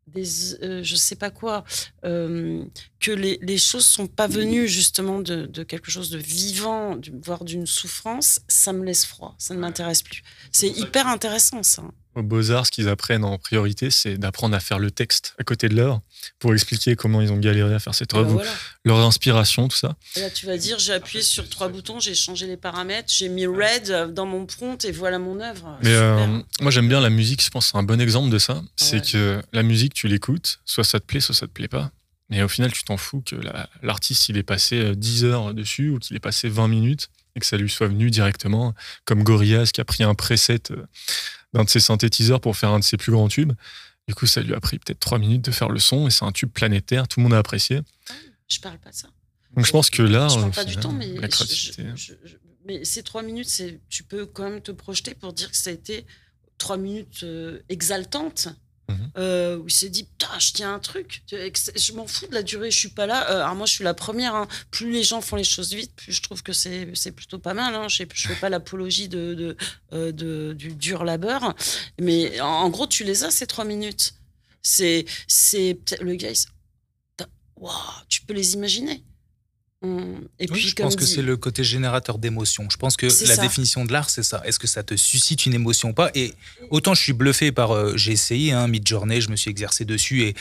des, euh, je sais pas quoi, euh, que les, les choses sont pas venues justement de, de quelque chose de vivant, du- voire d'une souffrance, ça me laisse froid, ça ne m'intéresse plus. C'est hyper intéressant ça. Aux Beaux-Arts, ce qu'ils apprennent en priorité, c'est d'apprendre à faire le texte à côté de l'œuvre pour expliquer comment ils ont galéré à faire cette ben œuvre, voilà. leur inspiration, tout ça. Et là, tu vas dire, j'ai appuyé sur trois boutons, j'ai changé les paramètres, j'ai mis red dans mon prompt et voilà mon œuvre. Mais Super. euh, moi, j'aime bien la musique. Je pense que c'est un bon exemple de ça. C'est que la musique, tu l'écoutes, soit ça te plaît, soit ça te plaît pas. Mais au final, tu t'en fous que la- l'artiste, il est passé euh, 10 heures dessus ou qu'il ait passé 20 minutes et que ça lui soit venu directement, comme Gorillaz qui a pris un preset euh, d'un de ses synthétiseurs pour faire un de ses plus grands tubes. Du coup, ça lui a pris peut-être 3 minutes de faire le son et c'est un tube planétaire. Tout le monde a apprécié. Je parle pas de ça. Donc je pense que là, je parle pas du temps, mais, la je- créativité. je- je- mais ces trois minutes, tu peux quand même te projeter pour dire que ça a été trois minutes euh, exaltantes. Mhm. euh, où il s'est dit putain je tiens un truc je m'en fous de la durée je suis pas là Euh, alors moi je suis la première hein. plus les gens font les choses vite plus je trouve que c'est plutôt pas mal hein. je, je fais pas l'apologie de, euh, du dur labeur mais en, gros tu les as ces trois minutes c'est c'est le gars il waouh, tu peux les imaginer Et Oui, puis je pense que c'est le côté générateur d'émotions. Je pense que la ça. définition de l'art, c'est ça. Est-ce que ça te suscite une émotion ou pas? Et autant je suis bluffé par. euh, J'ai essayé, hein, mid-journée, je me suis exercé dessus et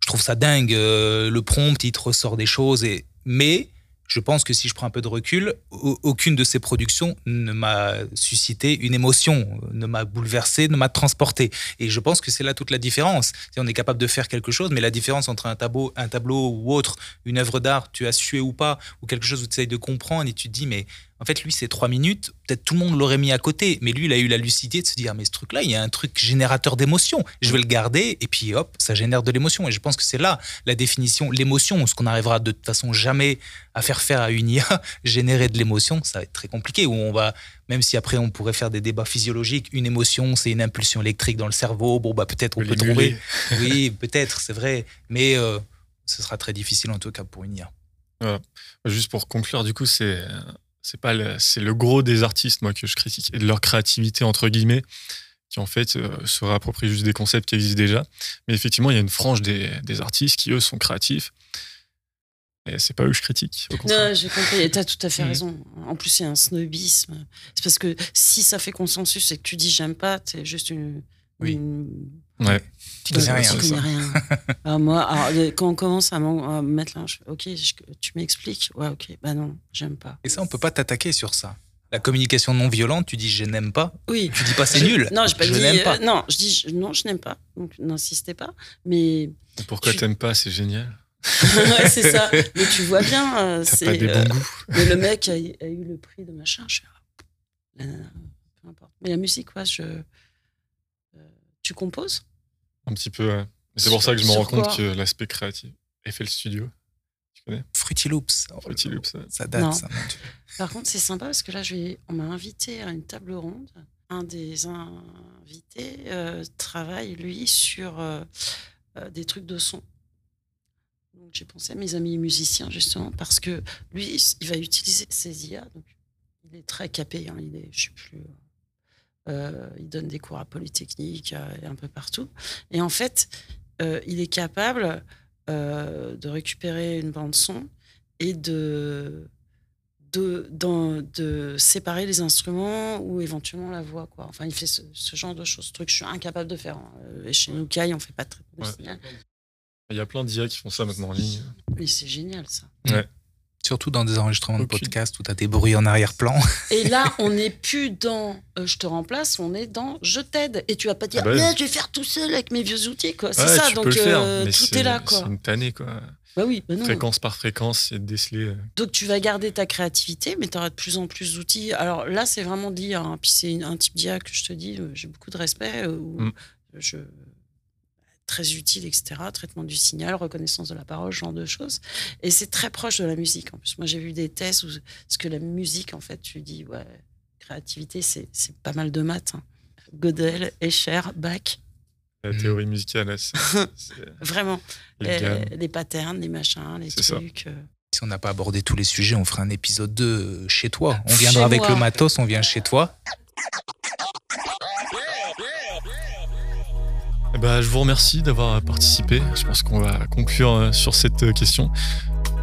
je trouve ça dingue. euh, le prompt, il te ressort des choses. Et... Mais je pense que si je prends un peu de recul, au- aucune de ces productions ne m'a suscité une émotion, ne m'a bouleversé, ne m'a transporté. Et je pense que c'est là toute la différence. On est capable de faire quelque chose, mais la différence entre un tableau, un tableau ou autre, une œuvre d'art, tu as sué ou pas, ou quelque chose où tu essayes de comprendre et tu te dis, mais en fait, lui, c'est trois minutes, peut-être tout le monde l'aurait mis à côté, mais lui, il a eu la lucidité de se dire, mais ce truc-là, il y a un truc générateur d'émotion. Je vais le garder, et puis hop, ça génère de l'émotion. Et je pense que c'est là la définition, l'émotion, ce qu'on n'arrivera de toute façon jamais à faire faire à une IA, générer de l'émotion, ça va être très compliqué, où on va, même si après on pourrait faire des débats physiologiques, une émotion, c'est une impulsion électrique dans le cerveau, bon, bah peut-être on peut trouver. Oui, peut-être, c'est vrai, mais euh, ce sera très difficile en tout cas pour une IA. Voilà. Juste pour conclure, du coup, c'est c'est pas le, c'est le gros des artistes moi que je critique et de leur créativité entre guillemets qui en fait euh, se réapproprient juste des concepts qui existent déjà. Mais effectivement, il y a une frange des, des artistes qui, eux, sont créatifs. Et c'est pas eux que je critique. Non, j'ai compris. T'as tout à fait Mhm. raison. En plus, c'est un snobisme. C'est parce que si ça fait consensus et que tu dis j'aime pas, t'es juste une. Oui. une- Ouais. Tu connais rien, Tu ça. connais rien. Moi, alors, quand on commence à, à me mettre là, je fais, ok, je- tu m'expliques? Ouais, ok. Bah non, j'aime pas. Et ça, on peut pas t'attaquer sur ça. La communication non violente, tu dis je n'aime pas. Oui. Tu dis pas c'est nul. Non, j'ai pas je dit. n'aime pas. euh, non, je dis je- non, je n'aime pas. Donc n'insistez pas. Mais Et Pourquoi Tu- t'aimes pas? C'est génial. ouais, c'est ça. Mais tu vois bien, euh, T'as c'est. pas des bons euh, goûts. Mais le mec a, a eu le prix de machin. Je ah, la nana, peu importe. Mais la musique, ouais, je. Tu composes? Un petit peu, ouais. C'est pour ça que je me rends compte que l'aspect créatif. FL Studio, tu connais? Fruity Loops. Fruity Loops, ouais. Ça date, Non. ça. Par contre, c'est sympa parce que là, je vais, on m'a invité à une table ronde. Un des invités euh, travaille, lui, sur euh, euh, des trucs de son. Donc, j'ai pensé à mes amis musiciens, justement, parce que lui, il va utiliser ses IA. Donc, il est très capé. hein, il est, je sais plus. euh, il donne des cours à Polytechnique euh, et un peu partout. Et en fait, euh, il est capable euh, de récupérer une bande son et de de, dans- de séparer les instruments ou éventuellement la voix. Quoi. Enfin, il fait ce, ce genre de choses, truc que je suis incapable de faire. hein. Euh, Et chez Nukai, on fait pas de traitement de Ouais. signal. Il y a plein d'IA qui font ça maintenant en ligne. Mais c'est génial, ça. Ouais. Surtout dans des enregistrements de podcast où tu as des bruits en arrière-plan. Et là, on n'est plus dans euh, je te remplace, on est dans je t'aide. Et tu vas pas dire, Ah bah mais je vais faire tout seul avec mes vieux outils. quoi. C'est Ouais, ça, tu donc peux le faire, euh, mais tout c'est- est là. C'est une tannée, quoi. Bah oui, bah non. Fréquence par fréquence, et de déceler. euh, Donc tu vas garder ta créativité, mais tu auras de plus en plus d'outils. Alors là, c'est vraiment de l'IA. hein. Puis c'est un type d'IA que je te dis, j'ai beaucoup de respect. euh, où Mm. je, très utile, etc. Traitement du signal, reconnaissance de la parole, ce genre de choses. Et c'est très proche de la musique. En plus, moi, j'ai vu des tests où ce que la musique, en fait, tu dis, ouais, créativité, c'est c'est pas mal de maths. hein. Godel, Escher, Bach, La théorie musicale, vraiment. les Les, gammes. les patterns, les machins, les ça. trucs. euh. Si on n'a pas abordé tous les sujets, on fera un épisode 2 chez toi. On Chez viendra avec moi. le matos, on vient chez toi. Eh ben, je vous remercie d'avoir participé. Je pense qu'on va conclure euh, sur cette euh, question.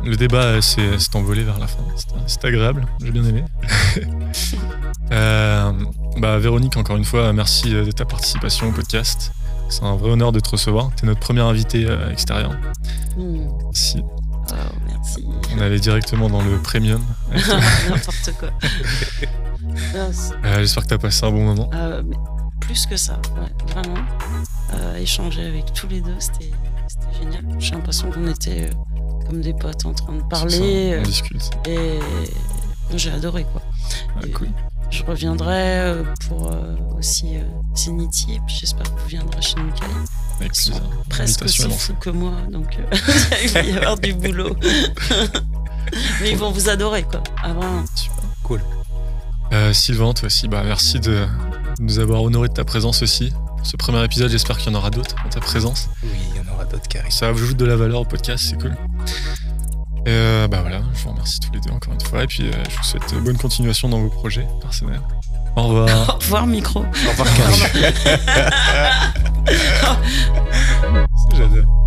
Le débat euh, s'est envolé vers la fin. C'était agréable, j'ai bien aimé. Euh, bah, Véronique, encore une fois, merci de ta participation au podcast. C'est un vrai honneur de te recevoir. Tu es notre première invitée extérieure. Hmm. Si Oh, merci. on allait directement dans le premium. N'importe quoi. C'est- Euh, J'espère que tu as passé un bon moment. euh, plus que ça, ouais, vraiment. Euh, échanger avec tous les deux, c'était génial. J'ai l'impression qu'on était euh, comme des potes en train de parler. ça, on euh, discute. Et j'ai adoré, quoi. Ah, Et cool. Je reviendrai euh, pour aussi Zenity, et puis j'espère que vous viendrez chez. Avec Ils sont presque aussi fous que moi, donc il va y avoir du boulot. Mais ils vont vous adorer, quoi. Ah, vraiment. Cool. Euh, Sylvain, toi aussi, bah, merci de nous avoir honoré de ta présence aussi. Ce premier épisode, j'espère qu'il y en aura d'autres en ta présence. Oui, il y en aura d'autres qui arrivent. Ça ajoute de la valeur au podcast, c'est cool. Et euh, bah voilà, je vous remercie tous les deux encore une fois. Et puis euh, je vous souhaite bonne continuation dans vos projets personnels. Au revoir. Au revoir, micro. Au revoir. J'adore.